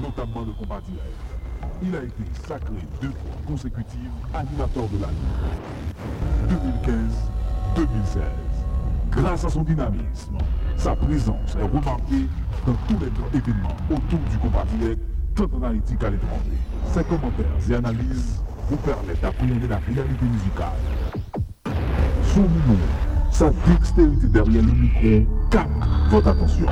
notamment le combat direct. Il a été sacré deux fois consécutives animateur de l'année. 2015-2016. Grâce à son dynamisme, sa présence est remarquée dans tous les grands événements autour du combat direct, tant en Haïti qu'à l'étranger. Ses commentaires et analyses vous permettent d'appréhender la réalité musicale. Son humour, sa dextérité derrière le micro capte votre attention.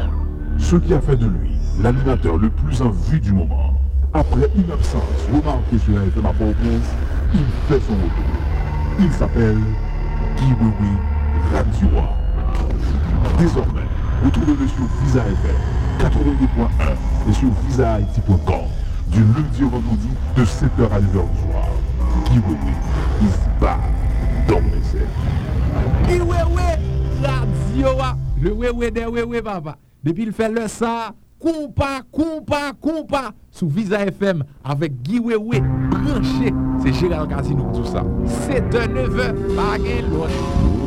Ce qui a fait de lui l'animateur le plus en vue du moment. Après une absence remarquée sur un FM à Port-au-Prince, il fait son retour. Il s'appelle Guy Wewe Radio. Désormais, retrouvez-le sur Visa FM 82.1 et sur visahaiti.com du lundi au vendredi de 7h à 9h du soir. Guy Wewe is back dans les airs. Guy Wewe Radio. Le Wewe de Wewe papa. Depuis le fait le ça, Koumpa, koumpa, koumpa Sou Visa FM Avèk Giwewe Branché. Se Gérald Casino Tout sa 7-9 Bagè l'autre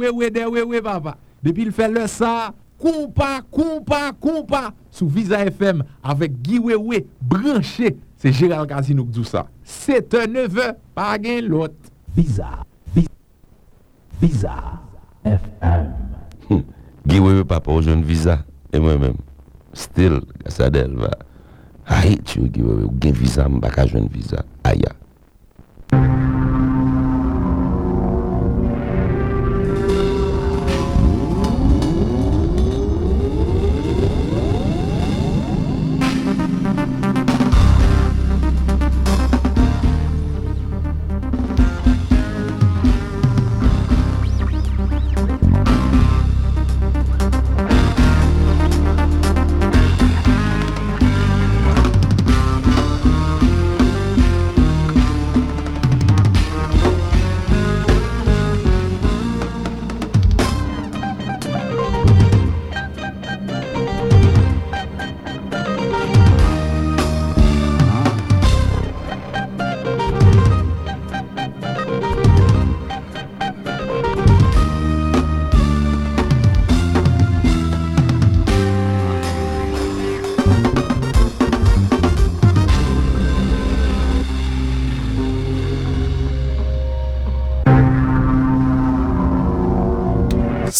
Wewe de Wewe papa. Depuis le fait le ça, compas, compas, compas sous Visa FM avec Guy Wewe branché. C'est Gérald Casino qui dit ça. C'est un neveu, pas l'autre. Bizarre. Bi- Bizarre. FM. Guy Wewe papa ou joun visa E mwen men Still Gasadel va I hate you Guy Wewe Ou visa m baka joun visa Aya «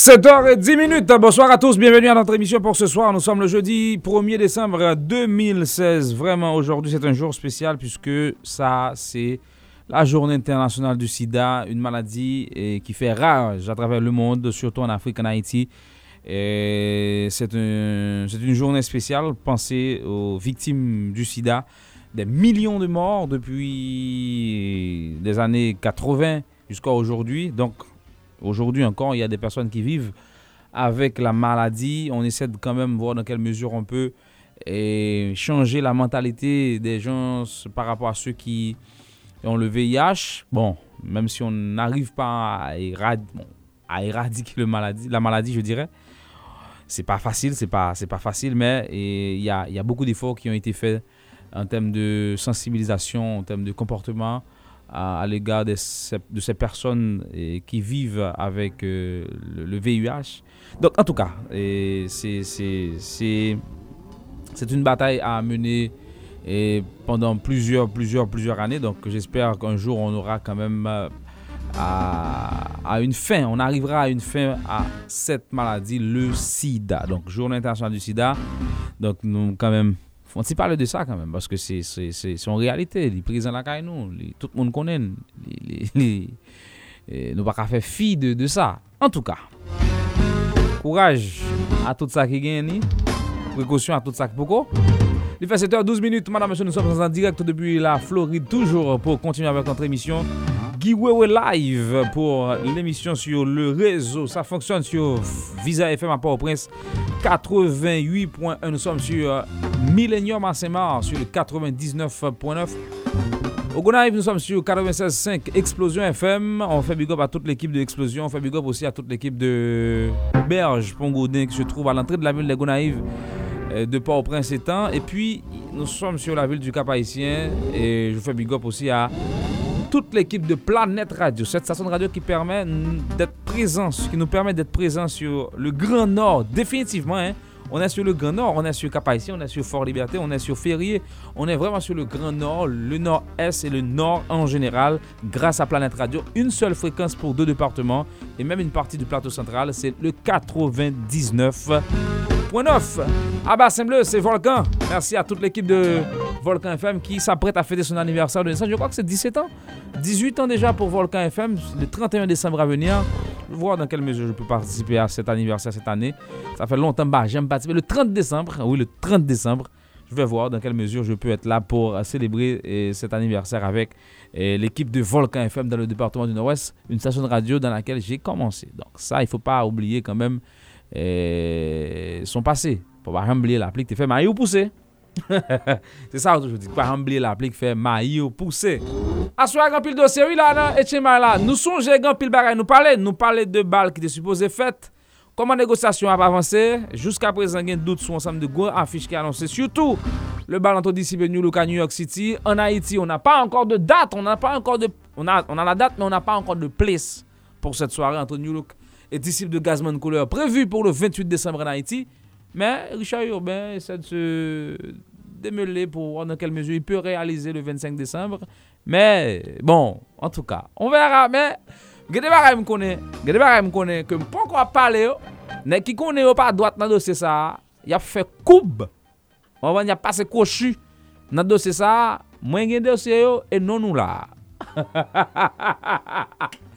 7h10 minutes. Bonsoir à tous, bienvenue à notre émission pour ce soir. Nous sommes le jeudi 1er décembre 2016. Vraiment, aujourd'hui, c'est un jour spécial puisque ça, c'est la journée internationale du sida, une maladie qui fait rage à travers le monde, surtout en Afrique, en Haïti. C'est un- c'est une journée spéciale pensée aux victimes du sida. Des millions de morts depuis les années 80 jusqu'à aujourd'hui. Donc aujourd'hui encore, il y a des personnes qui vivent avec la maladie. On essaie de quand même voir dans quelle mesure on peut et changer la mentalité des gens par rapport à ceux qui ont le VIH. Bon, même si on n'arrive pas à, éradiquer la maladie, je dirais, c'est pas facile, c'est pas, facile, mais a, il y a beaucoup d'efforts qui ont été faits en termes de sensibilisation, en termes de comportement à, l'égard de ces, personnes qui vivent avec euh, le, le VIH. Donc, en tout cas, c'est, une bataille à mener pendant plusieurs, plusieurs, plusieurs années. Donc, j'espère qu'un jour, on aura quand même euh, à, à une fin, on arrivera à une fin à cette maladie, le sida. Donc, Journée internationale du sida. Donc, nous, quand même, faut s'y parler de ça quand même, parce que c'est en réalité, les prisons la caille nous, tout le monde connaît, les, les, les- et nous pas faire fi de, de ça. En tout cas, courage à tout ça qui gagne, ni. précaution à tout ça qui peut. Il fait 7h12 minutes, madame, monsieur, nous sommes en direct depuis la Floride, toujours pour continuer avec notre émission. Wewe Live pour l'émission sur le réseau. Ça fonctionne sur Visa FM à Port-au-Prince 88.1. Nous sommes sur euh, Millennium à Saint-Marc sur le 99.9. Au Gonaïve, nous sommes sur 96.5 Explosion FM. On fait big up à toute l'équipe de Explosion. On fait big up aussi à toute l'équipe de Berge Pongodin qui se trouve à l'entrée de la ville de Gonaïve euh, de Port-au-Prince étant. Et puis, nous sommes sur la ville du Cap-Haïtien. Et je fais big up aussi à toute l'équipe de Planète Radio, cette station de radio qui permet d'être présent, qui nous permet d'être présent sur le Grand Nord, définitivement. Hein. On est sur le Grand Nord, on est sur Cap-Haïtien, on est sur Fort-Liberté, on est sur Ferrier. On est vraiment sur le Grand Nord, le Nord-Est et le Nord en général, grâce à Planète Radio. Une seule fréquence pour deux départements et même une partie du plateau central, c'est le 99. 107.9. À Bassembleu, c'est Volcan. Merci à toute l'équipe de Volcan FM qui s'apprête à fêter son anniversaire de naissance. Je crois que c'est 17 ans. 18 ans déjà pour Volcan FM, le 31 décembre à venir. Je vais voir dans quelle mesure je peux participer à cet anniversaire cette année. Ça fait longtemps bah, j'aime participer. Le 30 décembre, oui, le 30 décembre, je vais voir dans quelle mesure je peux être là pour célébrer eh, cet anniversaire avec eh, l'équipe de Volcan FM dans le département du Nord-Ouest, une station de radio dans laquelle j'ai commencé. Donc ça, il ne faut pas oublier quand même euh, son passé. Faut pas oublier l'appli qui te fait maille ou pousser. c'est ça que je dis. Pas oublier l'appli qui fait maille ou pousser. Assoir grand pile dossier, oui là, là, et tiens, là. Nous songeons grand pile bagaille. Nous parler, nous parler de balles qui étaient supposées faites. Comment la négociation a avancé? Jusqu'à présent, il y a un doute sur ensemble de affiches qui annoncé. Surtout, le bal entre et New York à New York City. En Haïti, on n'a pas encore de date. On n'a pas encore de. On a, on a la date, mais on n'a pas encore de place pour cette soirée entre New York et disciple de Gazman Couleur prévu pour le 28 décembre en Haïti. Mais Richard Urbain essaie de se démêler pour voir dans quelle mesure il peut réaliser le 25 décembre. Mais bon, en tout cas, on verra. Mais Gade bagay m konen, gade bagay m konen ke m pon kwa pale yo, ne ki konen yo pa doat nan dosye sa, y ap fe koub. Mwen y ap pase kochu nan dosye sa, mwen gen dosye yo e non nou la.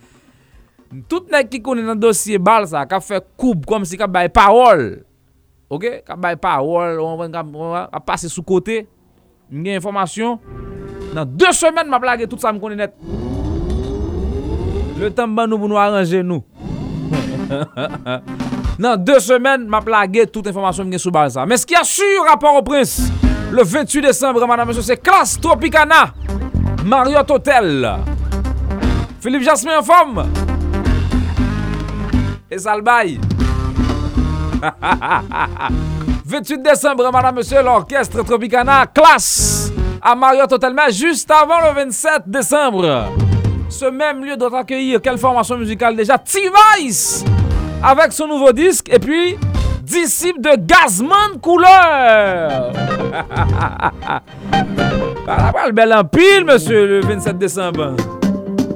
Tout nek ki konen nan dosye bal sa, ka fe koub kom si ka bay parol. Ok? Ka bay parol, on a pase sou kote, Mwen gen informasyon. Nan 2 semen ma plage tout sa m konen net. Le tan ban nou pou nou aranje nou. nan 2 semen ma plage tout informasyon mwen gen sou bal sa. Men s'ki a su rapport au prince, le 28 décembre, madame, monsieur, c'est Classe Tropicana, Marriott Hotel. Philippe Jasmin en forme. Et Salbay. 28 décembre, madame, monsieur, l'orchestre Tropicana, classe à Marriott Hotel. Juste avant le 27 décembre, ce même lieu doit accueillir quelle formation musicale? Déjà T-Vice avec son nouveau disque et puis disciple de Gazman Couleur. bah la bral belle en monsieur, le 27 décembre.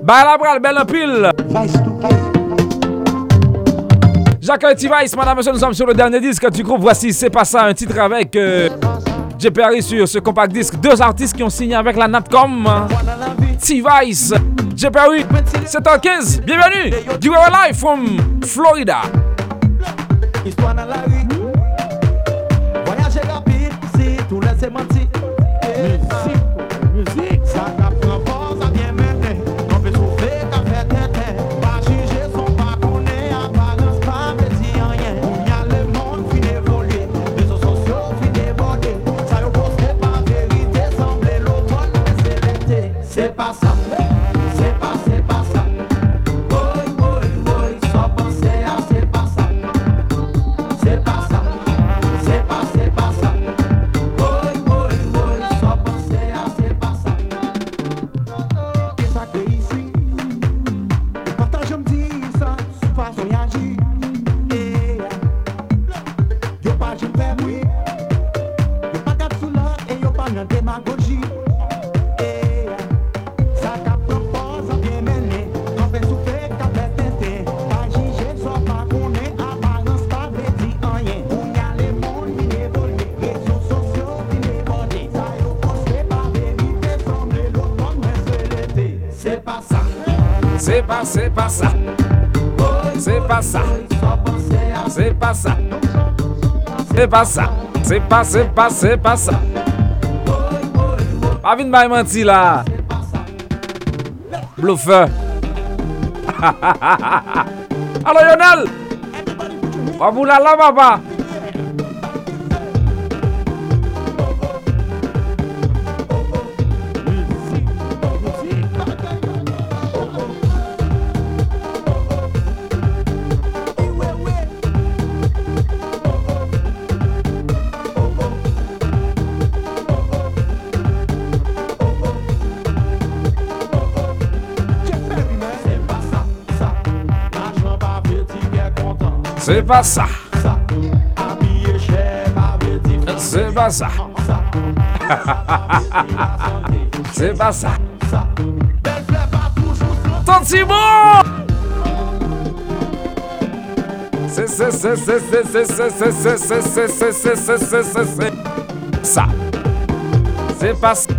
Bah la bral belle en. J'accueille T-Vice, madame, monsieur, nous sommes sur le dernier disque du groupe. Voici, c'est pas ça, un titre avec euh, sur ce compact disque. Deux artistes qui ont signé avec la Natcom. Vie, T-Vice, J. Perry, 7h15, bienvenue, du live from Florida. Histoire dans la. Voyager rapide, si tout. Se pa sa, se pa se pa sa. Oye, oye, oye, só panse a se pa sa. Se pa sa, se pa se pa sa. Oye, oye, oye, só panse a se pa sa. E sa kre isi, e pata jom di sa Sou pa sonyaji, e Yo pa jom pe mwi. Yo pa kat sou la, e yo pa nan demagogi Se pa, se pa sa Se pa sa Se pa sa Se pa sa Se pa, se pa, se pa sa Pa vin bay manti la Blofe Alo Yonel. Wabou la la baba pas ça, c'est pas ça, c'est pas ça. ça. Belle fleur pas toujours trop. Ton petit bon. C'est c'est c'est c'est c'est c'est c'est c'est c'est c'est c'est c'est c'est c'est c'est c'est c'est ça. C'est pas ça.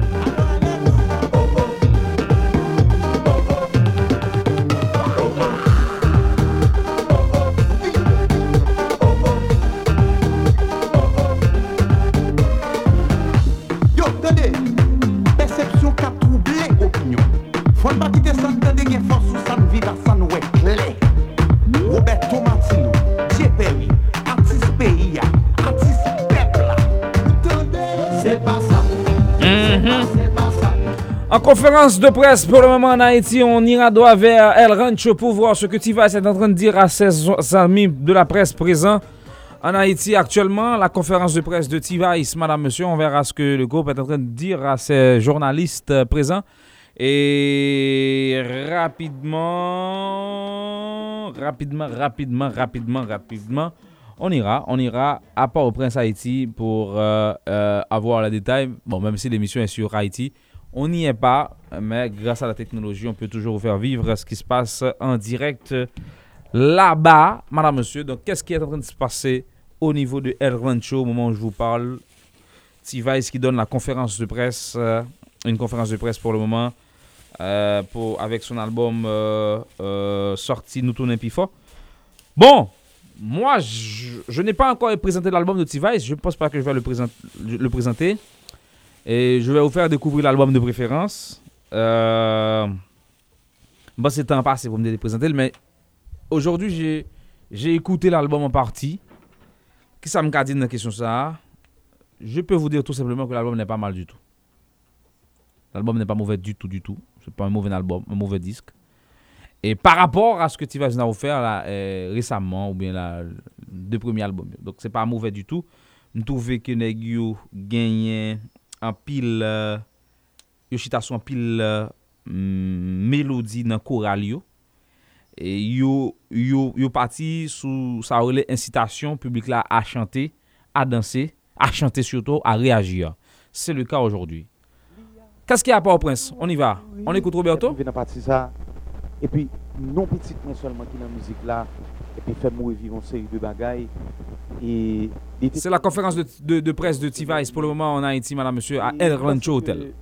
Conférence de presse pour le moment en Haïti, on ira droit vers El Rancho pour voir ce que Tivas est en train de dire à ses amis de la presse présents en Haïti actuellement. La conférence de presse de Tivas, madame, monsieur, on verra ce que le groupe est en train de dire à ses journalistes présents. Et rapidement, rapidement, rapidement, rapidement, rapidement, on ira, on ira à Port-au-Prince, Haïti pour euh, euh, avoir les détails. Bon, même si l'émission est sur Haïti, on n'y est pas, mais grâce à la technologie, on peut toujours faire vivre ce qui se passe en direct là-bas, madame, monsieur. Donc, qu'est-ce qui est en train de se passer au niveau de El Rancho au moment où je vous parle? T-Vice qui donne la conférence de presse, euh, une conférence de presse pour le moment, euh, avec son album euh, sorti Nous tournons. Bon, moi, je, n'ai pas encore présenté l'album de T-Vice. Je ne pense pas que je vais le présenter. Et je vais vous faire découvrir l'album de préférence. Euh, bon, c'est temps passé pour me présenter, mais aujourd'hui, j'ai, j'ai écouté l'album en partie. Qu'est-ce que ça me dit dans la question ça? Je peux vous dire tout simplement que l'album n'est pas mal du tout. L'album n'est pas mauvais du tout, du tout. C'est pas un mauvais album, un mauvais disque. Et par rapport à ce que vas nous faire là, euh, récemment, ou bien là, deux premiers albums. Donc, c'est pas mauvais du tout. Je trouve que nèg yo an pil uh, yo chita sou an pil uh, melodi nan koral yo. E yo, yo yo pati sou sa rele incitasyon publik la a chante a danse, a chante surtout a reagir, se le ka aujourd'hui. Qu'est-ce qu'il y a à Port-au-Prince? On y va. On écoute Roberto? Puis, non petit moi seulement qui dans la musique là. Et puis, fait mourir vivre une série de bagailles. Et. C'est la conférence de, de- de presse de T-Vice pour le moment en Haïti, madame, monsieur, à El Rancho Hotel.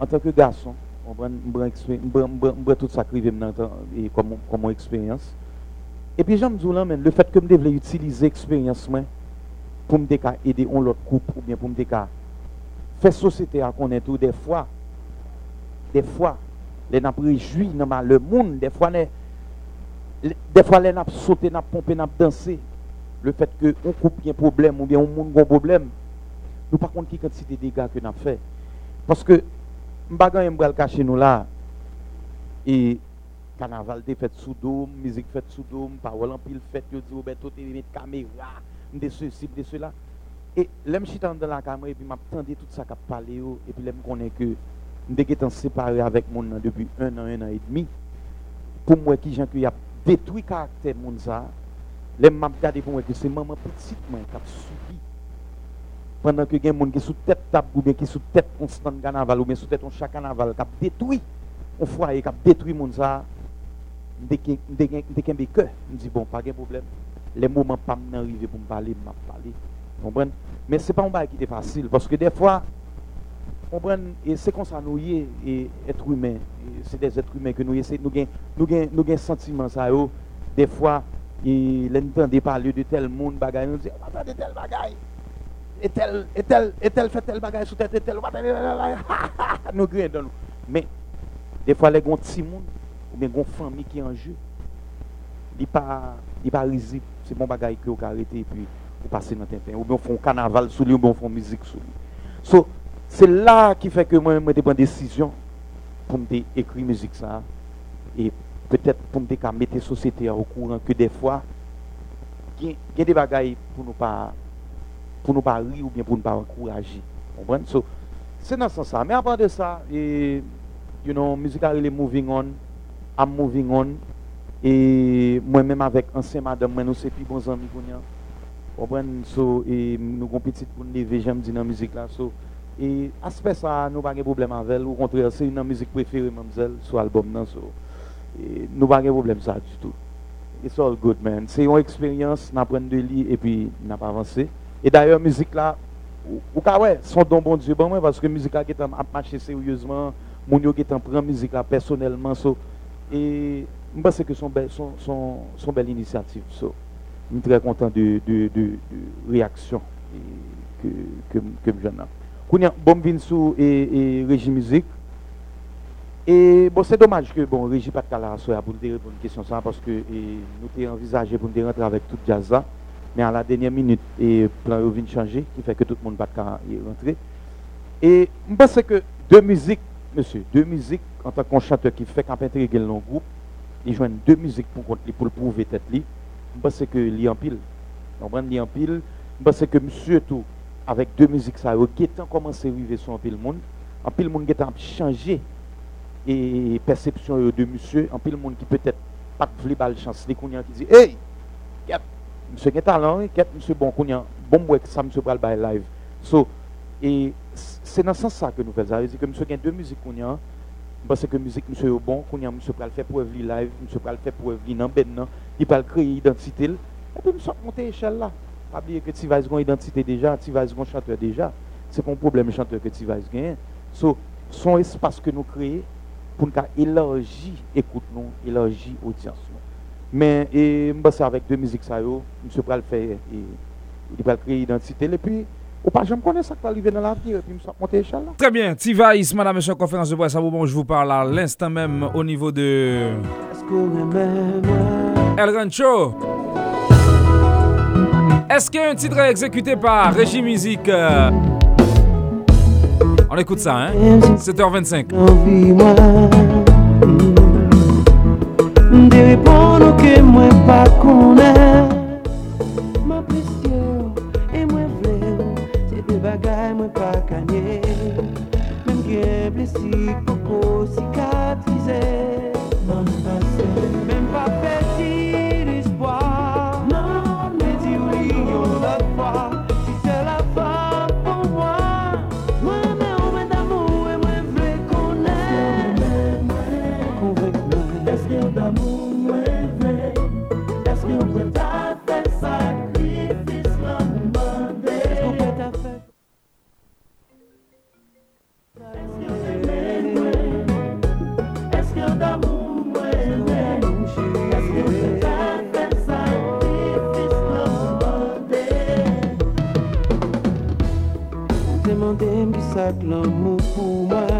en tant que garçon, on prend tout ça qui et comme comme expérience. Et puis j'aime dire le fait que je devais utiliser l'expérience pour me aider on l'autre couple ou bien pour me faire société à connaître des fois des fois les n'a réjoui dans le monde. Des fois les des fois les n'a sauté n'a pompé n'a dansé le fait que on coupe un problème ou bien on monde un problème. Nous par contre qui quantité de dégâts que n'a fait? Parce que m'bagan m'bral cacher nous là. Et carnaval te fait sous dôme musique fait sous dôme parole en pile fait yo dit Roberto te met caméra de ceci de cela. Et l'aime chita dans la caméra et puis m'attendais tout ça qu'a parlé et puis l'aime connaît que étant séparé avec mon depuis un an un an et demi. Pour moi qui a détruit caractère moun ça. L'aime m'a regardé pour moi que c'est maman petite qui a subi. Pendant que moun qui sous tête table ou bien qui sous tête constant carnaval ou bien sous tête on chaque carnaval qui a détruit on foyer qui a détruit moun ça que dès que me dit bon pas de problème. Les moments pas m'arriver pour me parler m'a parler. Mais c'est pas un bail qui est facile parce que des fois comprendre et c'est comme ça nous y et être humain. C'est des êtres humains que nous essayons nous gain nous gain nous sentiment ça yo. Des fois et l'entendre parler de tel monde bagaille nous dit on va de tel bagaille et tel et tel et tel fait tel bagaille sous tête et tel nous grain dans nous. Mais des fois les grands petits monde ou bien grands famille qui est en jeu il pas il pas risible. C'est bon bagaille que vous arrêter et puis vous passez dans tintin ou bien on font carnaval sous lui ou bien on font musique sous lui. So c'est là qui fait que moi moi prends décision pour me écrire musique et peut-être pour me mettre la société au courant que des fois il y a des bagailles pour nous pas pour nous pas rire ou bien pour nous pas encourager. C'est dans ce sens ça mais à part de ça et you know a really moving on I'm moving on. Et moi-même avec ancien madame moi nous c'est plus bons amis comprenez so et nous avons petite pour lever j'aime dire dans la musique là et aspect ça nous pas de problème avec elle. Au contraire c'est une musique préférée mademoiselle sur l'album nous pas de problème ça du tout. It's all good man. C'est une expérience n'a prendre de lui et puis n'a pas avancé. Et d'ailleurs musique là ou- ka ouais son don bon Dieu parce que musique là qui est en- marché sérieusement mon qui est en prend musique là personnellement so. Et je pense que son belle son son belle initiative je suis très content de de réaction que que que me Kounya, bon vin et, Régie Musique. Et bon, c'est dommage que bon, Régie pas de là soir pour nous répondre à une question parce que nous t'ai envisagé pour nous rentrer avec tout jazz là. Mais à la dernière minute, et plan vient changer, qui fait que tout le monde pas de rentrer. Et je pense que deux musiques, monsieur, deux musiques en tant qu'un chanteur qui fait qu'un intégrer le groupe, il joignent deux musiques pour, lui, pour le prouver tête lui. Je pense que li en pile. Je pense que monsieur tout, avec deux musiques ça, qui commencé à arriver sur un pile monde, un pile monde qui a changé et perception de monsieur, un pile monde qui peut-être pas voulu la chance, les qui dit hey, monsieur qui talent, hein, Ket, monsieur bon kounya, bon que ça monsieur pral bail live. So et c'est dans ce sens ça que nous faisons. Ça que monsieur gagne deux musiques kounya, parce que musique monsieur est bon, kounya monsieur pral faire pour li live, monsieur pral faire pour li dans ben nan, il pral créer identité. Et puis monsieur monter échelle là. Pas oublier que Tivaz a une identité déjà, Tivaz a un chanteur déjà. C'est pas un problème chanteur que Tivaz gagne. So, son espace que nous créons pour nous élargir écoute nous, élargir audience nous. Mais et je pense avec deux musiques ça yo, monsieur pral faire et il va créer identité et puis ou pas jamais connaître ça qui va arriver dans l'avenir et puis monsieur monter échelle là. Très bien, Tivaïs, madame, monsieur, conférence de presse à bon, je vous parle à l'instant même au niveau de El Rancho. Est-ce qu'il y a un titre exécuté par Régie Musique euh, On écoute ça, hein? 7h25. De répondre que moi pas connais Mande mki sak lan mou pou mwen.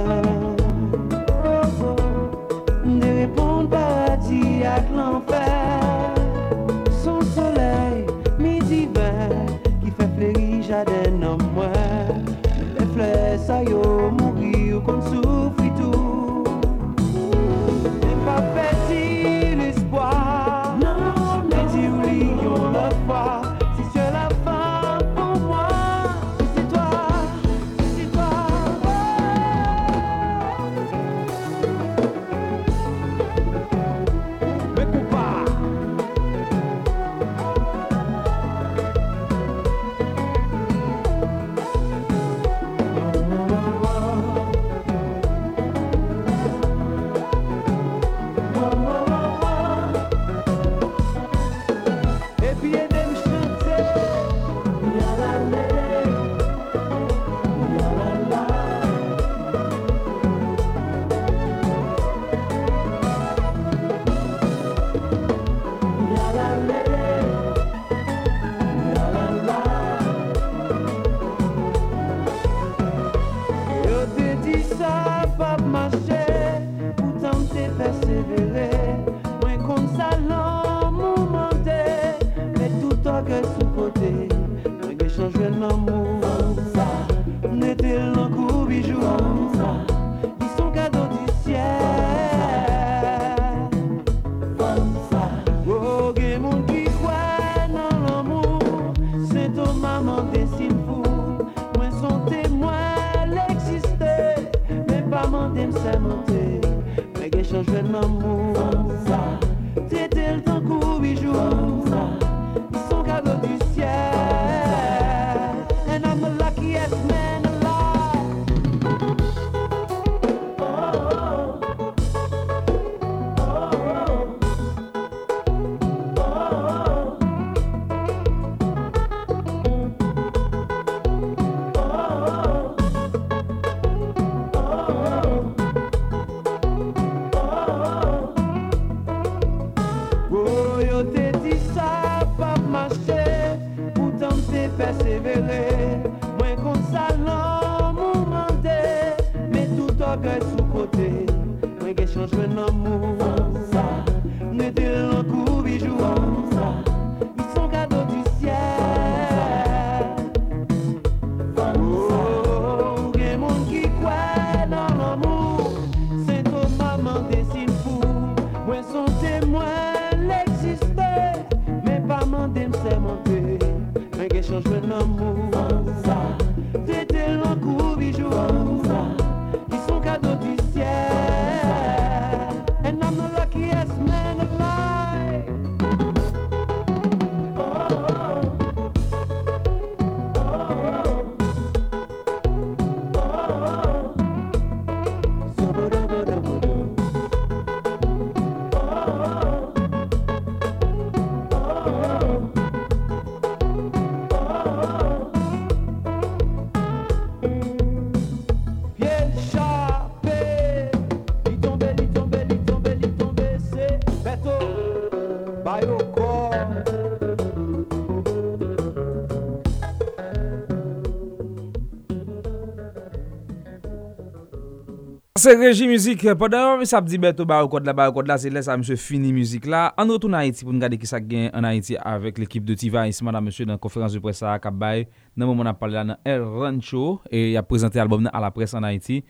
se reji müzik, padan mi sap di beto ba ou kod la, ba ou kod la, se lesa mse fini müzik la. An rotou nan Haiti pou nou gade ki sa gen an Haiti avek l'ekip de Tiva Isman nan mse nan konferans de presa a Kabay. Nan moun an ap pale la nan El Rancho, e ya prezante albom nan a la pres an Haiti.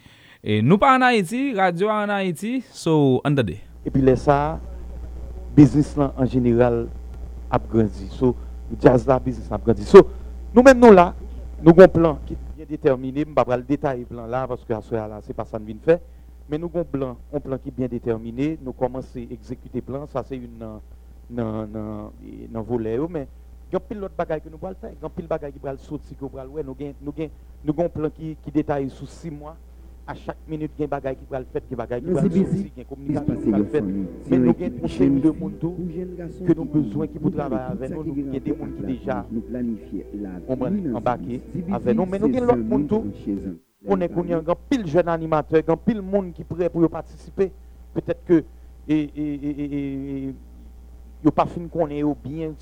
E nou pa an Haiti, radio an Haiti, so an dade. E pi lè sa, biznis lan an general ap grandi. So, jazz la, biznis ap grandi. So, nou men nou la, nou gon plan ki déterminé. Je ne vais pas le détail plan là parce que ce là, c'est pas ça nous vient faire. Mais nous avons un plan, qui est bien déterminé. Nous commençons à exécuter le plan. Ça, c'est une dans volet. yo, Mais il y a pile d'autres bagages que nous allons faire. Il y a pile bagages qui vont sortir que nous nous nous nous avons un plan qui qui détaille sous six mois. À chaque minute, il y a des bagages qui vont le faire, des bagages qui vont le sortir, il y a une communication qui va le faire. Mais nous avons une chaîne de monde que nous avons besoin qui pour travailler avec nous. Il y a des gens qui déjà ont embarqué avec nous. Mais nous avons l'autre monde. On est connu, il y a un pile jeune animateur, un pile monde qui est prêt pour y participer. Peut-être que et, et, et, et, et, yo pas fin connaît ou bien,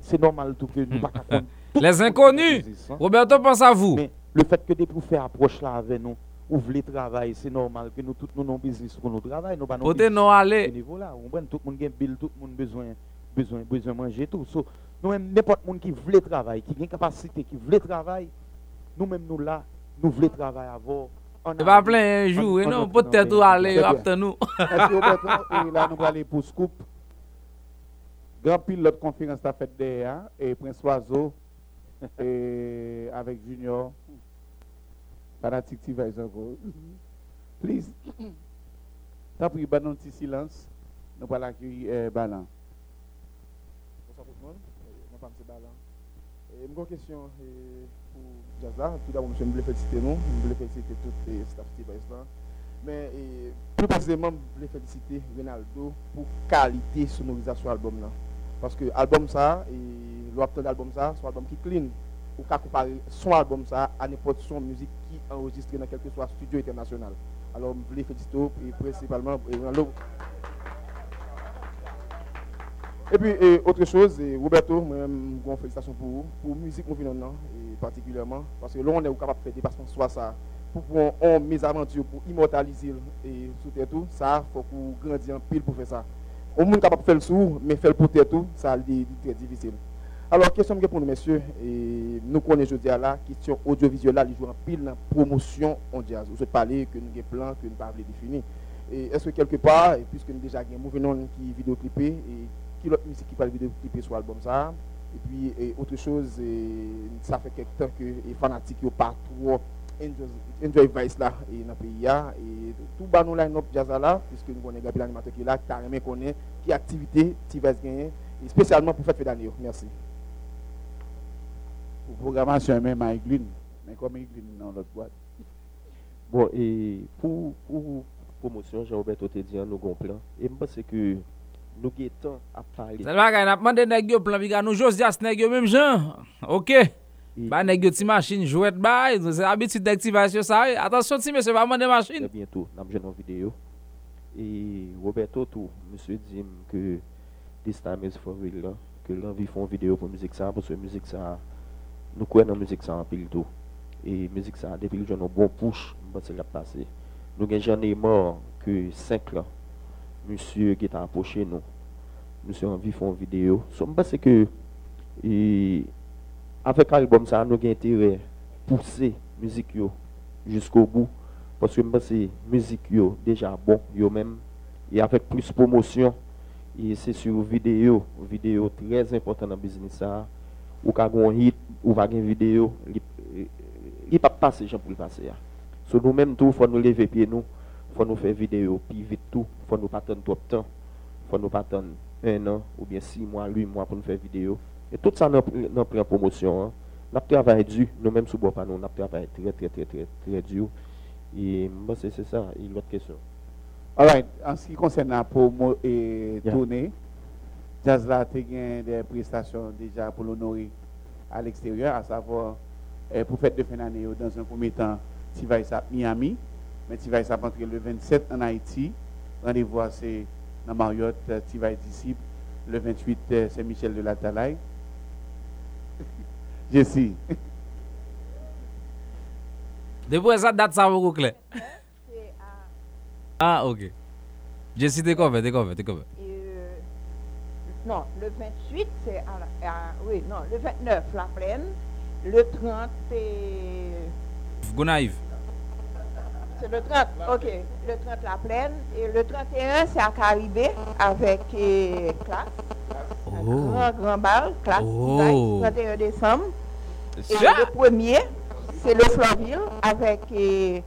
c'est normal tout que nous pas Les inconnus. Roberto pense à vous. Mais Le fait que depuis vous faire approche là avec nous, vous voulez travailler, c'est normal que nous tous nous non business pour nous travailler, nous pas non Côté non aller. niveau là. Vous comprenez tout le monde a bill, tout le monde besoin besoin besoin manger tout. So, nous même n'importe monde qui veut travailler, qui a une capacité, qui veut travailler, nous même nous là, nous voulons travailler avant. On C'est a pas dit- plein un jour, on- on non, peut-être ou aller, après nous. Et là, nous aller pour Scoop. Grand pile l'autre conférence a fait derrière. Et Prince Oiseau. et avec Junior. Fanatique Tivais encore. Please. T'as pris un petit silence. Nous allons accueillir euh, Balan. Bonsoir tout le monde, Euh, mon femme c'est Balan. Et une grande question euh, pour Jazza. Tout d'abord, je voulais féliciter nous, je voulais féliciter tout le staff T-Vice là. Mais euh, plus précisément, je voulais féliciter Ronaldo pour qualité sonorisation album là. Parce que album ça, d'album ça, c'est un album qui clean. Ou qu'à comparer son album ça à n'importe son musique qui est enregistré dans quel que soit studio international. Alors, je voulais féliciter et principalement et puis, autre chose, et Roberto, moi-même, félicitations pour vous, pour la musique, là, et particulièrement, parce que là, on est capable de faire dépassement soit ça, pour qu'on on mes aventures, pour immortaliser et sous tout, ça, il faut qu'on grandisse en pile pour faire ça. On est capable de faire le sous, mais faire le pour tout, ça, c'est très difficile. Alors, question que pour nous, messieurs, et nous connaissons aujourd'hui là, question audiovisuelle là, ils jouent en pile dans la promotion en jazz. Vous avez parlé que nous avons un plan, que nous pas défini. Et est-ce que quelque part, puisque nous déjà avons un mouvement qui est vidéoclipé, et qui l'autre musique qui parle vidéoclipé sur l'album ça, et puis autre chose, ça fait quelque temps que les fanatiques n'ont pas trop enjoy, Vice là, et dans le pays là, et tout bas nous line-up jazz là, puisque nous connaissons Gabriel l'animateur qui est là, qui a connaît, qui activité, qui va se gagner, et spécialement pour fête d'année. Merci. Ou programasyon men ma iglin, men kom iglin nan lot boat. Bon, e pou, pou promosyon, Jean-Roberto te diyan nou gon plan, e mpase ke nou ge tan ap pale. Salva kay, nap mande negyo plan, vi ka nou jos jas negyo menm jan, ok? E- ba negyo ti machin, jouet bay, e, se abitit dektivasyon sa, e, atasyon ti mese, ba mande machin. E bientou, nam jenon video, e Roberto tou, mswe dim ke distan mes fon vil la, ke lan vi fon video pou mzik sa, pou se mzik sa, nous croyons dans musique ça en pile tout. Et musique ça, depuis que nous avons un bon push, que ça passé. Nous avons j'en ai mort que 5 là. Monsieur qui est approché nous. Monsieur envie font vidéo. Je pense que avec l'album ça, nous avons intérêt pousser musique yo jusqu'au bout. Parce que je pense que musique yo déjà bon, même. Et avec plus promotion, et c'est sur vidéo, vidéo très important dans le business ça. Ou ka gon hit, ou va gen vidéo, il pas passer gens pour le passer. So nous même tout, faut nous lever pied nous, faut nous faire vidéo, puis vite tout, faut nous pas attendre trop de temps, faut nous pas attendre un an ou bien six mois, huit mois pour nous faire vidéo. Et tout ça dans plan promotion. Hein. N'a travail dur, nous même sous bois pas nous, n'a travail très très très très très dur. Et c'est ça, l'autre question. Alright, en ce qui concerne la promo et Yeah. tournée, Jazz là a gagné des prestations déjà pour l'honorer à l'extérieur, à savoir eh, pour fête de fin d'année, dans un premier temps, tu vas à Miami, mais tu vas rentrer le 27 en Haïti. Rendez-vous à, c'est dans Marriott, tu vas d'ici. Le 28, euh, c'est Michel de la Talaye. Jessie. Depuis ça date ça beaucoup clair. Ah OK. Combien, t'es combien, t'es Euh, non, le 28, c'est à, la- à- Oui, non, le 29, la plaine. Le 30, c'est. Gonaïve. C'est le 30, ok. Le 30, la plaine. Et le 31, c'est à Caribé avec euh, classe. Un Oh. Grand, grand bal, classe. Oh. 31 décembre. Et le premier, c'est le Floville avec euh,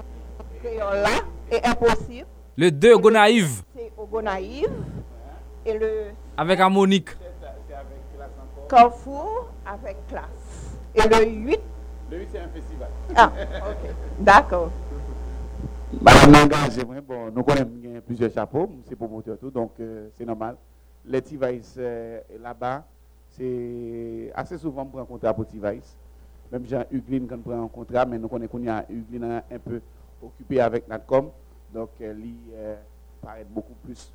Créola et Impossible. Le 2 Gonaïve C'est au Gonaïve. Et le avec Harmonique. Carrefour avec classe. Et le 8, Le 8, c'est un festival. ah, ok. D'accord. Bah, on engage, ouais, bon, nous connaissons plusieurs chapeaux, c'est promoteur tout, donc euh, c'est normal. Les T-Vice euh, là-bas, c'est assez souvent pour un contrat pour T-Vice. Même Jean Huglin quand on prend un contrat, mais nous connaissons qu'il y a Huglin un peu occupé avec Natcom, donc euh, lui euh, paraît beaucoup plus,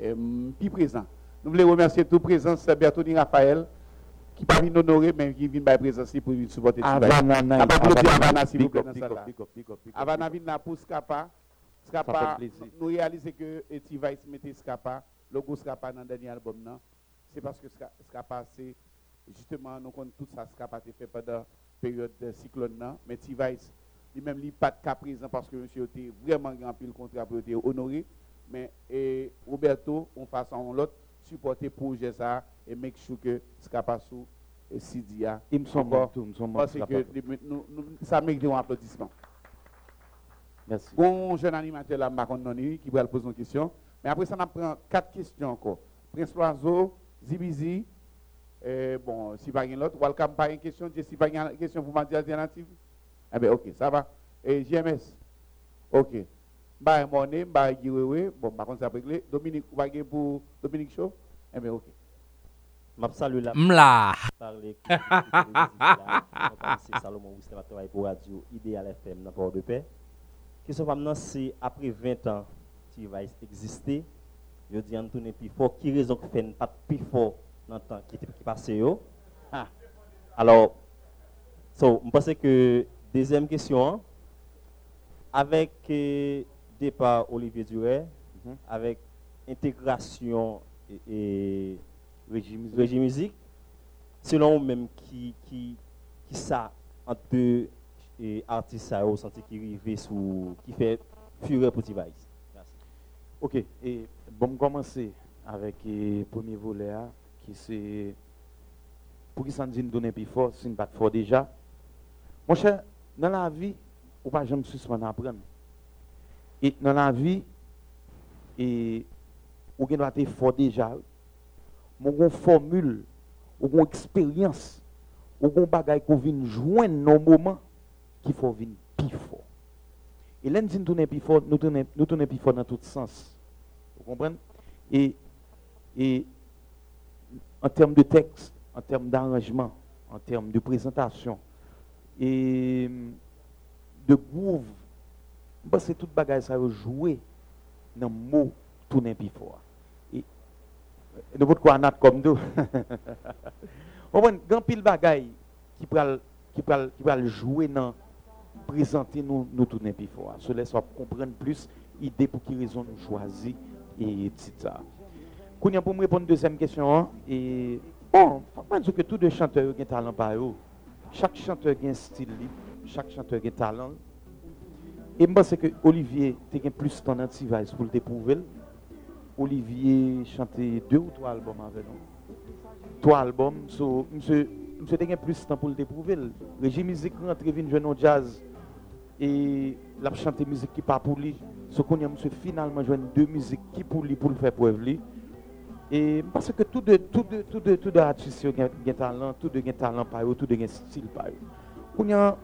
euh, plus présent. Nous voulons remercier tout présence Bertoni Raphaël, qui pas venu honorer, mais qui vient by présence pour supporter Havana Havana, Night. s'il vous plaît, dans big up. vient là pour Scapa. Scapa, nous réalisons que T-Vice mettait Scapa, logo Scapa dans le dernier album. non? C'est parce que Scapa, c'est justement, nous connaissons tout ça, Scapa a été fait pendant la période de cyclone. non? Mais T-Vice, lui-même, lui, pas de cas présent parce que monsieur était vraiment grand pile contrat pour être honoré. Mais et Roberto, en façon l'autre, supporter projet ça et make sure que Scapa sous et Sidia. Ils me sont tout, ils me sont bons, Parce que ça mérite un applaudissement. Merci. Bon jeune animateur là, Macron Noni, qui va poser une question. Mais après ça, on prend quatre questions encore. Prince Loiseau, Zibizi, euh, bon, si pas l'autre, Welcome pas une question, si pas une question pour m'a alternative. Eh bien, ok, ça va. Et JMS, ok. Bah, Monet, bah, Giwewe, bon, par contre, ça peut. Dominique, vous va pour Dominique Show? Eh bien, ok. M'a salué la M'la. par l'équipe de là. C'est Salomon Wistem a travaillé pour Radio Idéal FM dans Port de Paix. Question maintenant c'est après 20 ans qui va exister. Je dis Antoine plus fort qui raison que fait pas plus fort dans le temps qui était qui passé yo? Alors so, je pense que deuxième question hein, avec départ Olivier Duret avec intégration et, régime musique selon vous même qui qui qui ça entre deux et artistes au senti qui arrivé sous qui fait fureur pour Merci. Ok, et bon, commencer avec le premier volet, hein, qui c'est. Pour qui nous dit donner plus fort, si pas fort déjà. Mon cher, dans la vie, ou pas jamais suspendre à apprendre. Et dans la vie, et ou bien doit être fort déjà. Mon gon formule, ou gon expérience, ou gon bagay qu'on vient joindre nos moments, qu'il faut venir plus fort. Et là, nous tourner plus fort, nous tourner plus fort dans tout sens. Vous comprenez? Et, et en termes de texte, en termes d'arrangement, en termes de présentation, et de groove, parce que toute bagaille ça joué dans le mot tourner plus fort. Et nous votre quoi nat comme nous. Vous comprenez grand pile bagaille qui pral qui pral qui jouer dans présenter nous nous tourner plus fort. Cela soit comprendre plus idée pour qui raison nous choisir et tout ça. Pour me répondre deuxième question hein, et bon, dire que tous les chanteurs ont un talent par eux. Chaque chanteur a un style, chaque chanteur a un talent. Et je pense que Olivier a plus de temps dans pour le déprouver. Olivier chanté deux ou trois albums avec nous. Trois albums, so, monsieur, monsieur a plus de temps pour le déprouver. Régime musique rentre, vient jouer au jazz et l'a chanté musique qui pas pour lui. Ce qu'on a finalement joué deux musiques qui pour lui pour le faire preuve lui. Et parce que tout de tout de tout de tout de artistes ont un talent, tout de un talent par eux, tout de un style par eux. A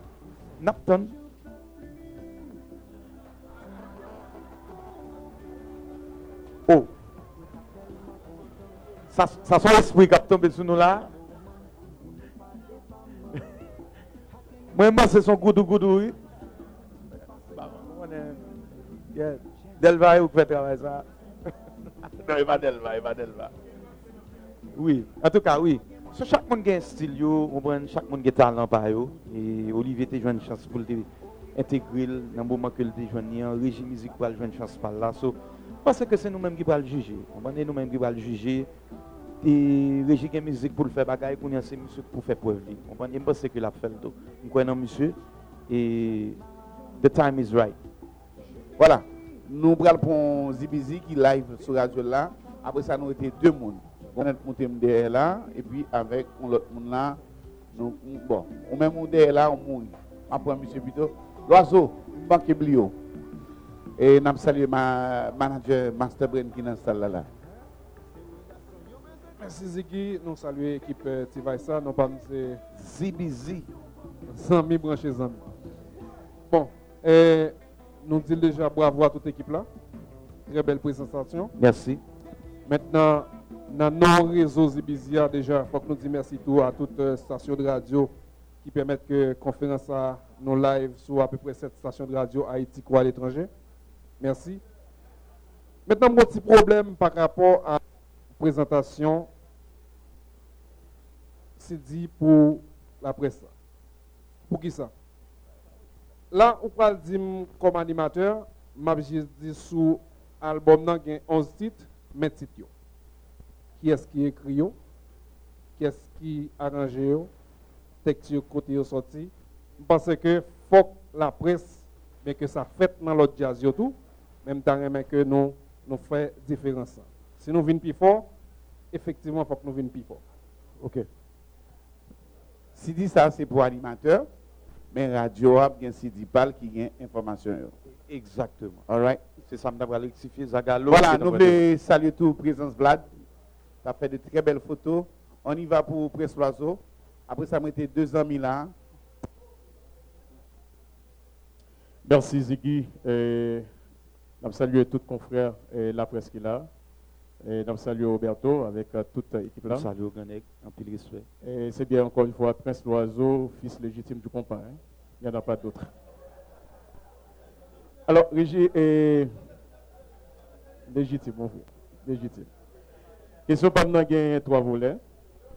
Oh. Ça, ça son esprit qui a tombé sur nous là. Moi, moi c'est son goudou goudou, oui. Delva, vous pouvez travailler ça? non, il va Delva, il va Delva. Oui, en tout cas, oui. So, chaque monde a un style, yo, on prend chaque monde a un talent par yo. Et Olivier a joué une chance pour l'intégrer dans le moment que le joué en régie musique pour jouer une chance par là. So, parce que c'est nous-mêmes qui allons le juger. Va nous-mêmes qui allons le juger. Et régie qui musique pour le faire bagaille, pour c'est monsieur pour faire preuve. va je pense que l'a fait le tout. Je dans monsieur. Et the time is right. Voilà. Nous prenons pour Zibizi qui live sur radio là. Après ça, nous étions deux mondes. On est monté derrière là, et puis avec l'autre monde là, nous, bon, on mon derrière là, on mourit. Après, monsieur plutôt, l'oiseau, banque blio. Et nous saluons ma manager Master Brain qui est dans salle là. Merci Ziggy, nous saluons l'équipe euh, Tivaïsa, nous pas c'est Zibizi. Zami branché Zami. Bon, euh, nous disons déjà bravo à toute l'équipe là. Très belle présentation. Merci. Maintenant, dans nos réseaux Zibizia, déjà, il faut que nous disions merci tout à toute euh, station de radio qui permettent que la conférence a nos live sur à peu près cette station de radio Haïti quoi à l'étranger. Merci. Maintenant, mon petit problème par rapport à la présentation, CD pour la presse. Pour qui ça? Là, on parle comme animateur, m'a dit sous album nan gen 11 titres, mais titres. Qui est-ce qui écrit? Qui est-ce qui arrange yo? Texte côté yo sorti? Parce que faut la presse mais que ça fait dans l'autre jazz tout, même temps que nous nous fait différence. Si nous venons plus fort, effectivement, faut que nous venions plus fort. Ok. Si dit ça, c'est pour animateur, mais radio a bien si dit parle qui gagne information. Exactement. All right? C'est ça, je vais rectifier Zagalo. Voilà, nous voulons saluer tout Présence Vlad. Tu as fait de très belles photos. On y va pour Presse Loiseau. Après ça, été deux ans là. Merci Ziggy. Euh, nous saluons tous les confrères et la presse qui est là. Et nous saluons Roberto avec euh, toute l'équipe là. Saluons Ganek, en pile respect. Et c'est bien encore une fois Prince Loiseau, fils légitime du compas. hein. Il n'y en a pas d'autre. Alors, Régis est légitime, mon frère. Légitime. Question y a trois volets.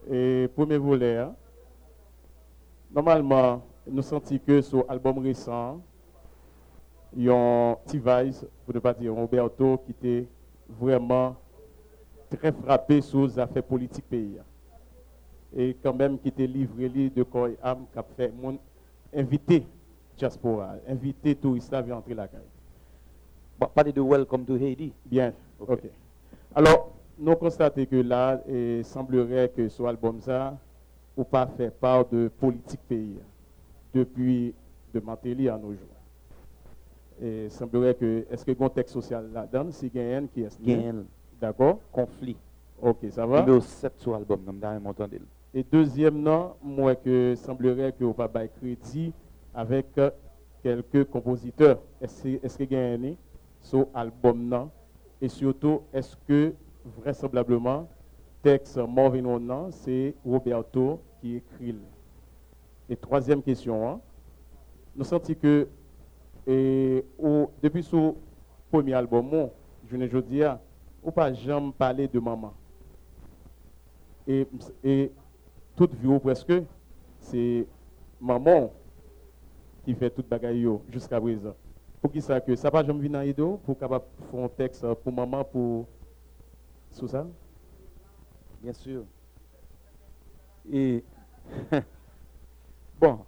Et premier volet, hein, normalement, nous sentons que sur l'album récent, il y a un T-Vice, pour ne pas dire Roberto, qui était vraiment très frappé sur les affaires politiques pays. Et quand même qui était livré li de corps et âme, qui a fait mon invité diaspora, invité touristes à venir entrer la caille. Bon, parler de Welcome to Haiti. Bien, ok. Alors, nous constatons que là, il semblerait que sur l'album ça, ou pas fait part de politique pays depuis de Mantéli à nos jours. Et il semblerait que, est-ce que le contexte social là-dedans, c'est Gayen qui est Gayen. D'accord Conflit. Ok, ça va Numéro 7 sur l'album, comme dans entendu. Et deuxièmement, moi que semblerait que vous pas bail crédit avec euh, quelques compositeurs. Est-ce que- est-ce que Gayen sur l'album non et surtout est-ce que vraisemblablement texte Marvin Onan, c'est Roberto qui écrit. Et troisième question, hein, nous sentons que et, depuis ce premier album, je ne dis pas, ou pas jamais parler de maman. Et, et toute vie presque, c'est maman qui fait toute bagaille jusqu'à présent. Pour qui ça que ça pas jamais venir dans pour capable faire un texte pour maman pour sous ça Bien sûr. Et bon,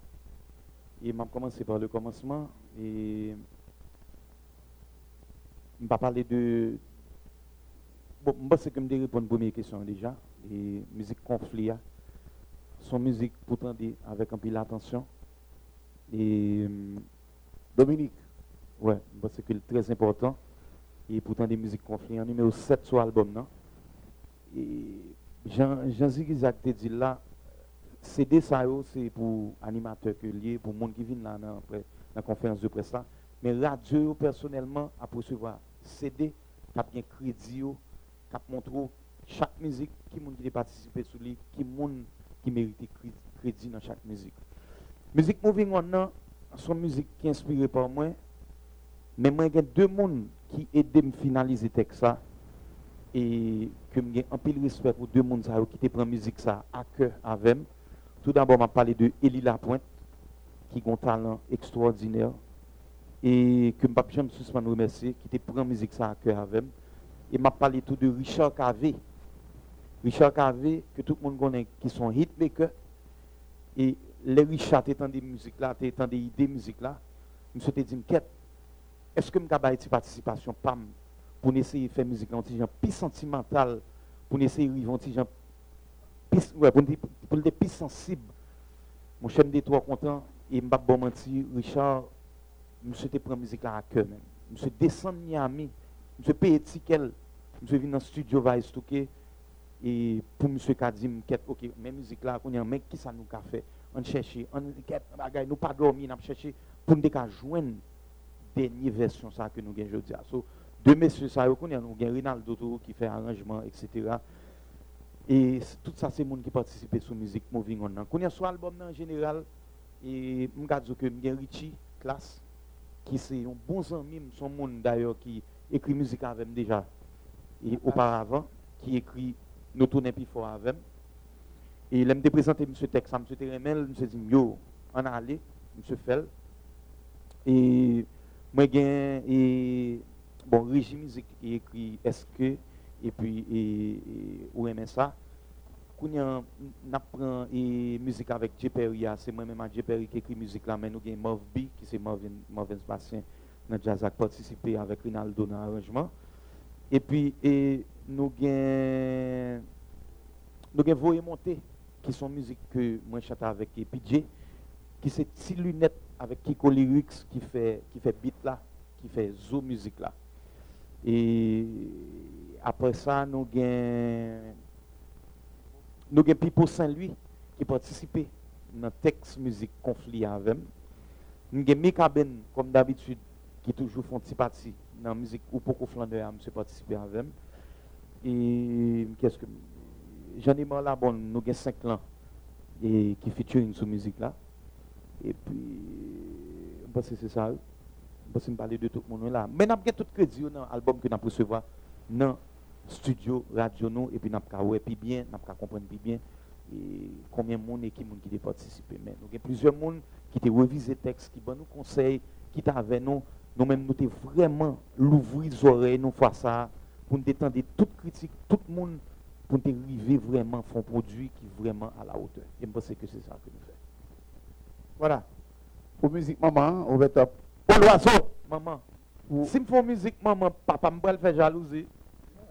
et m'a commencé par le commencement et je vais parler de bon, c'est que je vais répondre à la première question déjà. Et musique conflit hein. son musique pourtant avec un peu d'attention et hum, Dominique. Ouais c'est que très important. Et pourtant des musiques conflit en numéro 7 sur l'album non? Et Jean, Jean Zigzag te dit là, CD ça c'est pour animateurs que lié, pour monde qui viennent là dans dans la conférence de presse là. Mais radio personnellement à recevoir CD qui a bien crédit qui a montré chaque musique qui monde qui a participé sur lui, qui monde qui mérite cré- crédit dans chaque musique. Musique Moving On nan, son musique qui est inspirée par moi, mais moi j'ai deux monde qui aident me finaliser texte ça et que j'ai un peu de respect pour deux mondes qui te prend musique ça à cœur avec. Tout d'abord, m'a parlé de Elie Lapointe qui a un talent extraordinaire et que je jamais suspendre remercier qui te prend musique ça à cœur avec. Et m'a parlé tout de Richard Cavé. Richard Cavé que tout le monde connaît qui sont hitmakers et les Richard étant des musiques là, étant des idées musique là, je me suis dit est-ce que je vais une participation pam pour essayer de faire musique genre plus sentimental, pour essayer de vivre genre plus, ouais, pour, le plus sensible. Mon chef des trois content et m'a bon menti, Richard, monsieur te prend musique là à cœur même. Monsieur descend de Miami, monsieur paye ticket, monsieur vient dans le studio va stocker et pour monsieur m'quête OK, mais musique là qu'on y a un mec qui ça nous qu'a fait, on cherche, on bagay nous pas dormir, on chercher pour nous joindre dernière version ça que nous gagnons aujourd'hui. So, deux messieurs ça nous gagne Rinaldo qui fait arrangement etc. Et tout ça c'est monde qui participe sur musique Moving On. Connaît sur album en général et m'ga dire que m'gagne Richie classe qui c'est un bon ami, son monde d'ailleurs qui écrit musique avec moi déjà et auparavant qui écrit nous tourner plus fort avec moi. Et là, me présenté M. Tex, M. Teremel, M. dit, yo, on a allé, M. Fel. Et moi, j'ai et bon, Régie Musique qui écrit Est-ce que, et puis, et, et, ou ça. Kounya, n'apprend et musique avec ah, c'est moi-même à. Perry qui écrit musique là, mais nous avons Mov B, qui c'est Marvin, Marvin Sébastien, dans jazz a participé avec Rinaldo dans l'arrangement. Et puis, et, nous avons nous avons Voye Monté, qui sont musiques que moi chante avec et PJ, qui c'est Ti Lunette avec Kiko Lyrics qui fait, qui fait beat là, qui fait zo musique là. Et après ça, nous avons nous avons Pipo Saint-Louis qui participé dans le texte musique conflit avec nous. Nous avons Mika Ben, comme d'habitude, qui toujours font partie dans la musique ou beaucoup Flandre, monsieur participé avec. Et qu'est-ce que. J'en ai marre là, bon, nous avons 5 ans et qui featuring sur musique là. Et puis, je c'est ça. Je pense que parler de tout le monde là. Mais nous avons tout crédit dans l'album que nous avons recevoir studio, radio nous, et puis nous avons puis bien, nous avons comprendre plus bien et combien de monde et qui monde qui a participé. Mais nous avons plusieurs monde qui ont révisé le texte, qui nous conseils, qui étaient avec nous. Nous-mêmes, nous avons vraiment l'ouvrir les oreilles, nous faire ça, pour nous détendre toute critique, tout le monde, pour nous arriver vraiment à un produit qui est vraiment à la hauteur. Et je pense que c'est ça que nous faisons. Voilà. Pour musique, maman, on va top. Pour l'oiseau, maman. Si je fais musique, maman, papa me faire jalousie.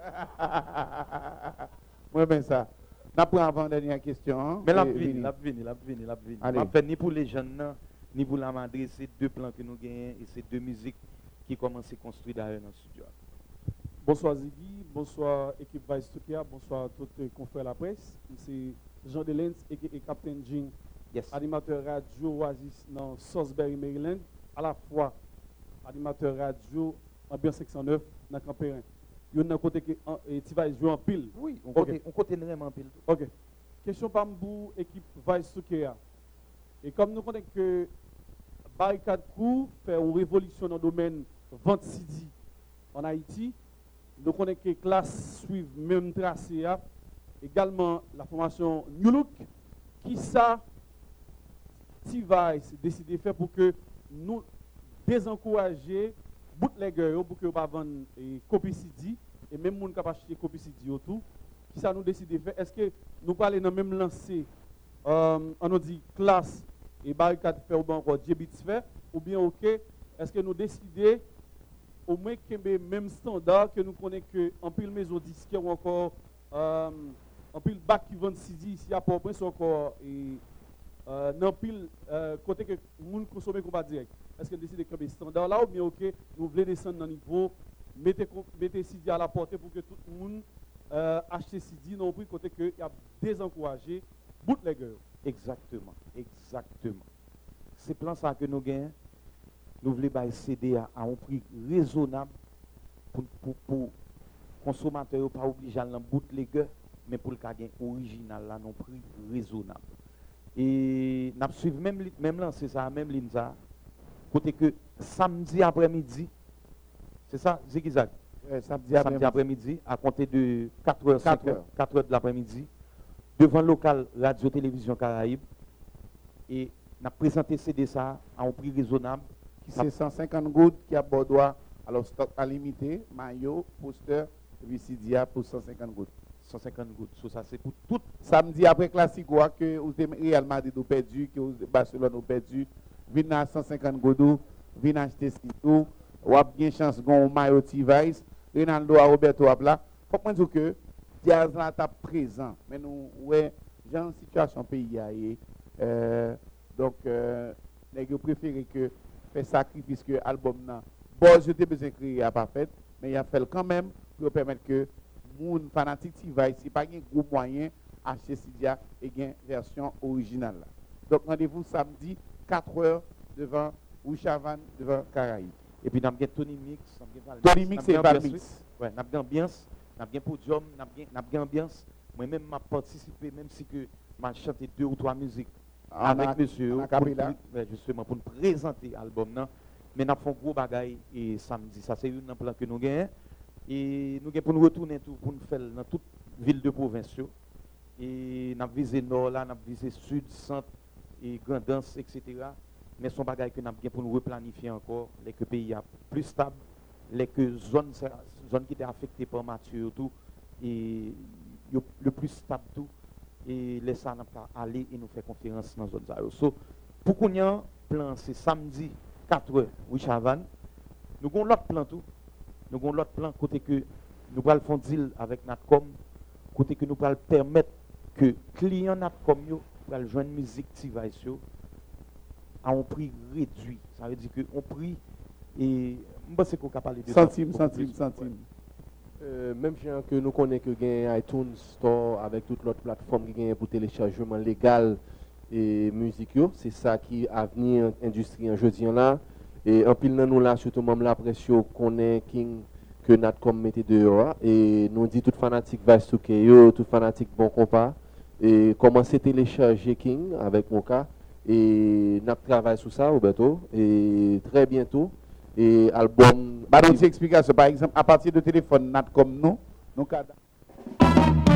Moi, ben ça. N'a pas avant dernière question. hein, Mais la et vini, la vini, la vini, la vini. En fait, ni pour les jeunes, ni pour la madre, c'est deux plans que nous gagnons et c'est deux musiques qui commencent à construire d'ailleurs dans le studio. Bonsoir Ziggy, bonsoir équipe Vice Tukia, bonsoir à tous les confrères de la presse. C'est Jean Delens et, et Captain Jing, animateur radio Oasis dans Salisbury, Maryland, à la fois animateur radio Ambiance 509 dans Campérin. Il y a un côté et tu vas jouer en pile. Oui, on Ok. côté, vraiment en pile. Ok. Question par mbou, équipe Vice Tukia. Et comme nous connaissons que Barricade Crew fait une révolution dans le domaine vente CD en Haïti, nous connaissons que les classes suivent même tracé. Également la formation New Look, qui ça, T-Vice décidé de faire pour que nous désencourager bootlegger pour que pas vendre copie CD et même monde capable acheter copie CD autour. Qui ça nous décide de faire Est-ce que nous parlons dans même lancé euh, on nous dit classe et barricade fait ou bien encore Djebit fait ou bien OK est-ce que nous décidons au moins que le même standard que nous connaissons que en pile maison disque ou encore euh, en pile bac qui vend CD ici à Port-au-Prince encore et euh, dans pile euh, côté que moun consomme combat direct est-ce que nous décidons de camper standard là ou bien OK nous voulons descendre dans le niveau mettez CD à la portée pour que tout le monde euh, achète CD non prix côté que y a désencouragé bootlegger Exactement, exactement. C'est plan ça que nous gagnons. Nous voulons bailler CD à, un prix raisonnable pour pour pour consommateur pas obligé à dans bootlegger mais pour le cas original là non prix raisonnable. Et n'a suivre même même lancer ça même ligne ça côté que samedi après-midi c'est ça zigzag? Samedi samedi après-midi. à compter de 4h 4 5h 4h de l'après-midi devant le local Radio Télévision Caraïbe et n'a présenté CD ça à un prix raisonnable Qui c'est 150 gouttes qui a Bordeaux, alors stock à limité, maillot, poster, CDA pour 150 gouttes. 150 gouttes. So, ça c'est pour tout. Samedi après Classico, que vous avez Real Madrid ou perdu, que Barcelone ou perdu, venez à 150 gouttes, venez acheter ce faut, ou avez bien chance un maillot T-Vice, Ronaldo à Roberto à là. Faut que que Diaz là est présent, mais nous, ouais, j'ai une situation pays a euh, donc, euh, gars préféré que faire sacrifice que l'album là, bon, je t'ai besoin créer à pas fait, mais il a fait quand même pour permettre que moun fanatique T-Vice, si pas un gros moyen, acheter Cydia et gain version originale. Donc, rendez-vous samedi, 4h devant Ouchavan, devant Caraïbes. Et puis, nous avons Tony Mix. nous avons Tony Mix nous et avons ambiance, oui. Nous avons ambiance, nous avons podium, nous avons- nous avons ambiance. Moi-même, je participé, même si que je chanté deux ou trois musiques avec monsieur, justement, pour nous présenter l'album. Mais nous avons fait un gros bagaille et samedi. Ça, c'est un plan que nous gagnons. Et nous gagnons pour nous retourner tout, pour nous faire dans toute ville de province. Et n'a visé nord là, n'a visé sud, centre et grandance, etc. Mais son bagage que n'a bien pour nous replanifier encore, les que pays a plus stable, les que zone zone qui était affectée par Mathieu tout et le plus stable tout et laisse ça aller et nous faire conférence dans zone ça. So, pour qu'on y a plan c'est samedi 4 heures, oui Chavan. Nous avons l'autre plan tout. Nous avons l'autre plan côté que nous allons faire deal avec Natcom, côté que nous allons permettre que clients Natcom va joindre musique yo à un prix réduit. Ça veut dire que on prix et pense qu'on peut parler de ça Centime, beaucoup centime, plus. centime. Euh, même gens que nous connaissons que gagne iTunes Store avec toute l'autre plateforme qui gagne pour téléchargement légal et musique yo, c'est ça qui avenir industrie en jeudi là et en pile nan nous là surtout même la pression connaît King que Natcom mettait dehors et nous dit tout fanatique va tout fanatique bon compas et commencer télécharger King avec mon cas. Et n'a travaille sur ça Roberto. Et très bientôt. Et album Bah, donc, explication. Par exemple, à partir de téléphone NAT comme nous, nous nous,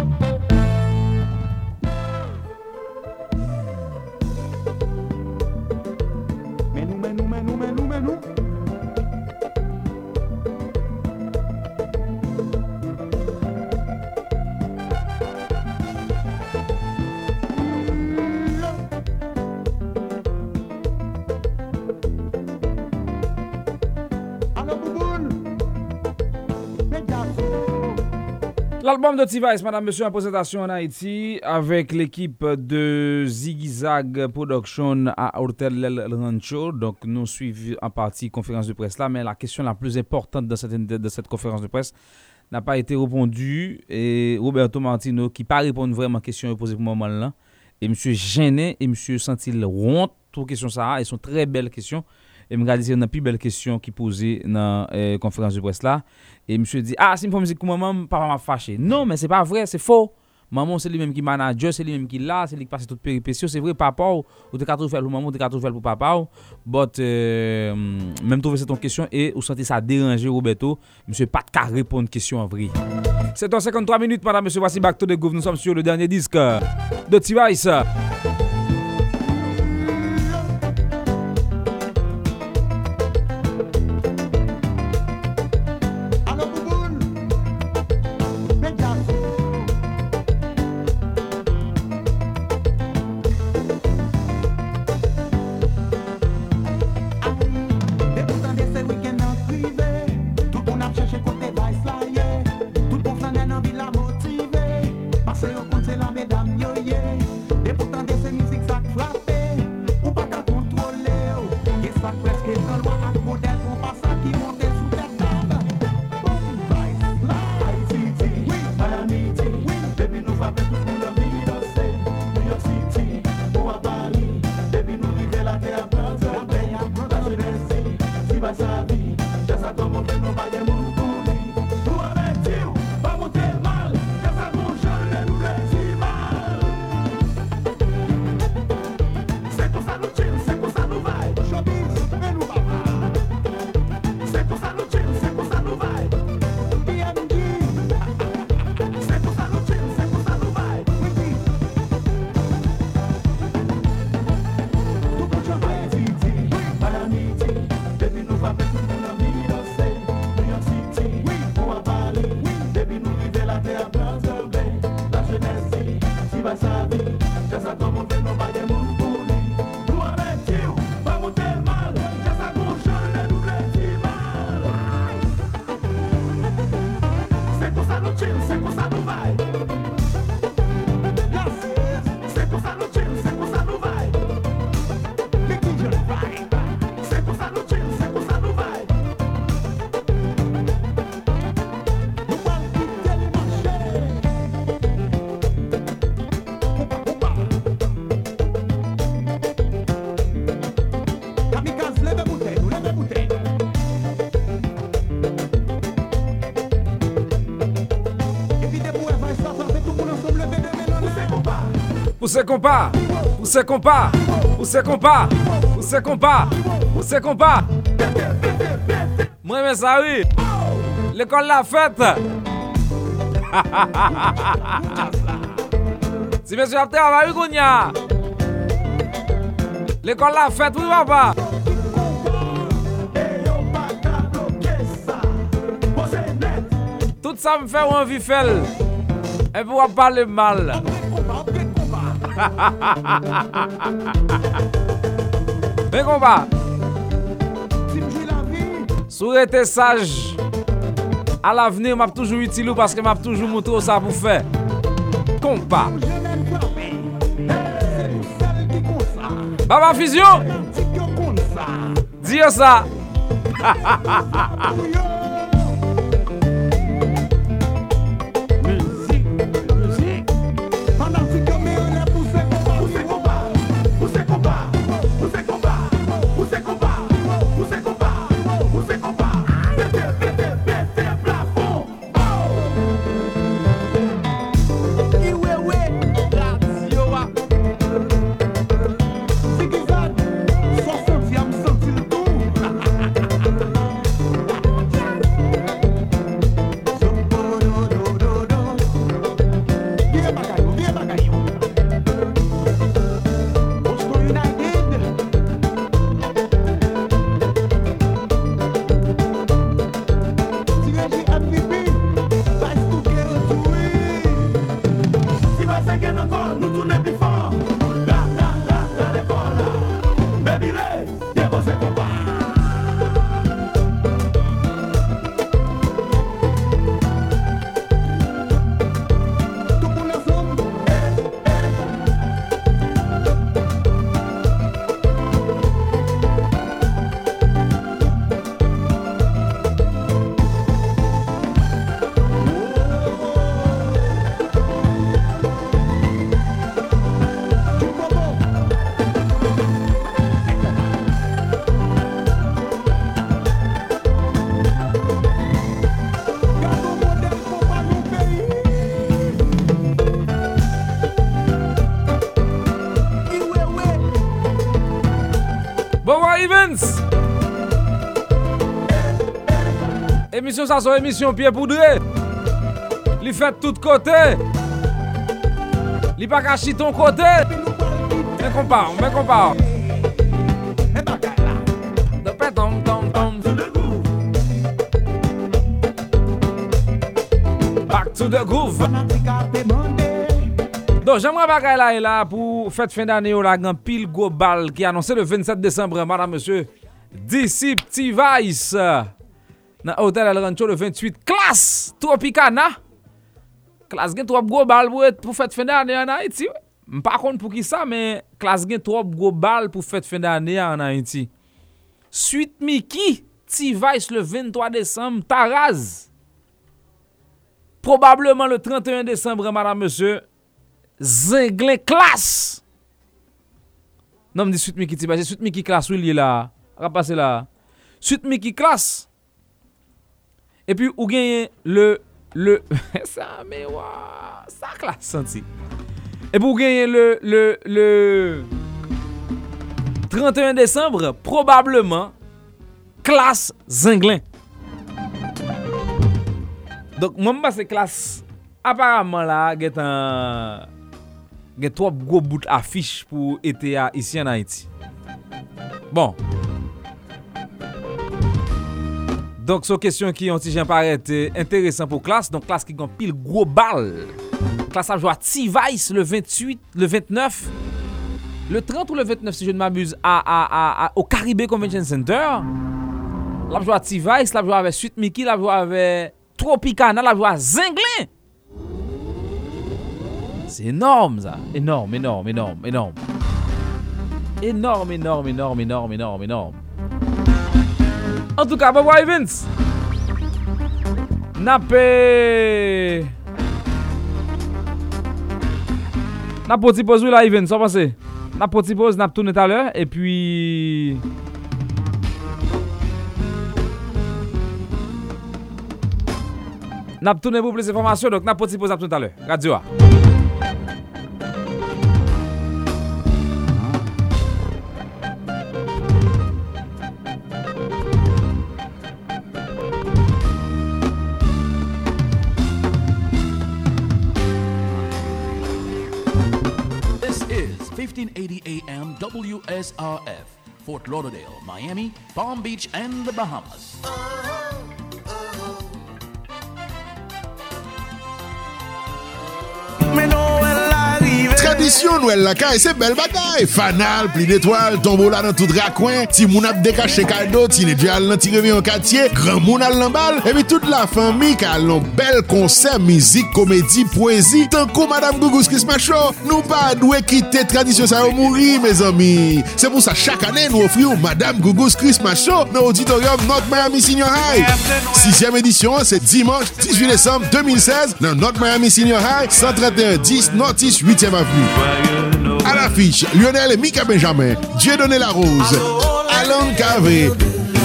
L'album de T-Vice, madame, monsieur, en présentation en Haïti avec l'équipe de Ziggy Production à Hotel El Rancho. Donc, nous suivons en partie conférence de presse là, mais la question la plus importante de cette, conférence de presse n'a pas été répondue. Et Roberto Martino, qui pas répondre vraiment aux questions posées pour le moment là, et monsieur gêné et monsieur senti honte pour question ça. Elles sont très belles questions. Et je regarde une plus belle question qui posée dans la conférence de presse là. Et monsieur dit, ah, si je fais musique pour maman, papa m'a fâché. Non, mais c'est pas vrai, c'est faux. Maman, c'est lui-même qui manager, c'est lui-même qui là, c'est lui qui passe toute péripétie. C'est vrai, papa, ou faire pour maman, ou t'es qu'à tout faire pour papa. But, euh, même trouver cette question et vous sentez ça déranger, Roberto, monsieur pas de répondre question en vrai. C'est en 53 minutes, madame, monsieur, voici Back to the Groove. Nous sommes sur le dernier disque de T-Vice. Poussez compas, poussez compas, poussez compas, poussez compas, poussez compas. Moi, mais ça oui. L'école l'a faite. Si monsieur a travaillé, Gounia? L'école l'a fête, oui, papa. Tout ça me fait envie de faire. Et pour parler mal. Ben kompa Sou rete saj Al avnir map toujou itilou Paske map toujou moutrou sa pou fe Kompa Baba Fizyon Diyo sa Ha ha ha ha ha Émission ça son émission pied poudré. Li fait tout côté. Li pas caché ton côté. Mais compare, mais compare. Tom, tom, tom. Back to the groove. Donc, j'aimerais bagay là et là pour fête fin d'année au la grand pile go bal annoncé le 27 décembre, madame, monsieur. Petit Vice. nan Hotel El Rancho le 28. Klas! Tropicana! Klas gen trop gwo bal pou, pou fèt fèndè anè an Haiti. Mpa kon pou ki sa, men klas gen trop gwo bal pou fèt fèndè anè an Haiti. Suite Miki, T-Vice le 23 Desembre, Taraz. Probableman le 31 Desembre, madame, monsieur, Zenglè Klas! Nan mdi Suite Miki T-Vice, Suite Miki Klas ou li la? Rapase la? Suite Miki Klas! E pi ou genyen le... le sa me waa... Sa klas santi. E pi ou genyen le... le... le... 31 Desembre, probableman, klas zenglen. Donk, mwen mba se klas, aparamman la, get an... get wap go bout afish pou ete ya isi an Haiti. Bon. Donc, une question qui, si j'en paraît, intéressant pour classe. Donc, classe qui gagne pile gros balle. Classe a joué à T-Vice le 28, le 29, le 30 ou le 29, si je ne m'abuse, au Caribé Convention Center. La joué à T-Vice, la joué avec Suite Mickey, la joué avec Tropicana, la joué à Zinglin. C'est énorme ça. Énorme, énorme, énorme, énorme. Énorme, énorme, énorme, énorme, énorme, énorme. En tout cas, Bobo Evans. Napé. N'a pas petit pause là, Evans, ça passe. N'a pas petit pause, n'a tourné tout à l'heure. Et puis. N'a tourné pour plus d'informations, donc n'a pas petit pause, n'a tout à l'heure. Radio. 1580 WSRF, Fort Lauderdale, Miami, Palm Beach, and the Bahamas. Tradisyon nou el lakay se bel bagay. Fanal, pli detwal, tombola nan tout rakwen, ti moun ap dekache kado, ti ne nedjal nan ti revi an katye, gran moun al nan bal, epi tout la fami ka al nan bel konser, mizik, komedi, poezi, tanko Madame Gougous Kismacho, nou pa dwe kite tradisyon sa yo mouri, me zami. Se pou sa chak ane nou ofri ou Madame Gougous Kismacho nan auditorium Not Miami Senior High. 6e edisyon, se dimanche 18 décembre 2016 nan Not Miami Senior High, 131-10 Nortis 8e Avenue. À l'affiche, Lionel et Mika Benjamin, Dieudonné Larose, Alan Cavé,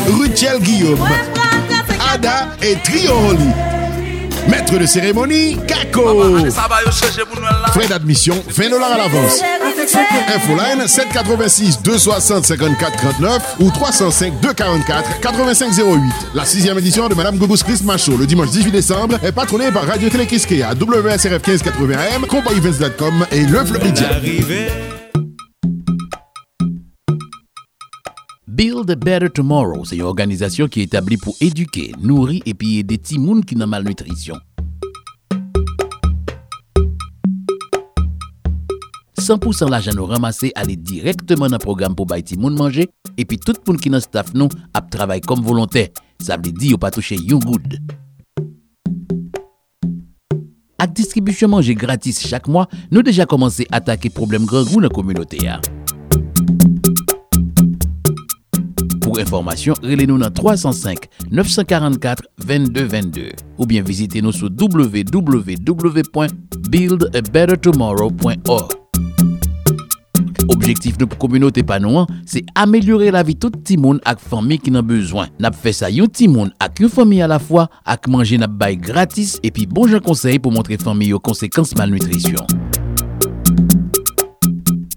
Rutiel Guillaume, Ada et Trio. Maître de cérémonie, Kako. Frais d'admission, 20 dollars à l'avance. Infoline 786 260 54 39 ou 305 244 85 08. La sixième édition de Madame Gobus Christmas Show le dimanche 18 décembre est patronnée par Radio Télé à WSRF 1580 AM, compagnievince.com et Le Floridia. Build a Better Tomorrow, c'est une organisation qui est établie pour éduquer, nourrir et aider des gens qui ont malnutrition. 100% l'argent nous ramassé aller directement dans le programme pour bailler moun manger et tout le monde qui dans staff nous a travaillé comme volontaire. Ça veut dire pas toucher yon good. Avec distribution manger gratis chaque mois, nous déjà commencé à attaquer problème grand dans la Pour information, relez-nous dans 305 944 22 22 ou bien visitez-nous sur www.buildabettertomorrow.org. Objektif nou pou komyonote pa nou an, se amelyore la vi tout timoun ak fami ki nan bezwen. Nap fe sa yon timoun ak yon fami a la fwa, ak manje nap bay gratis, epi bon jan konsey pou montre fami yo konsekans malnutrisyon.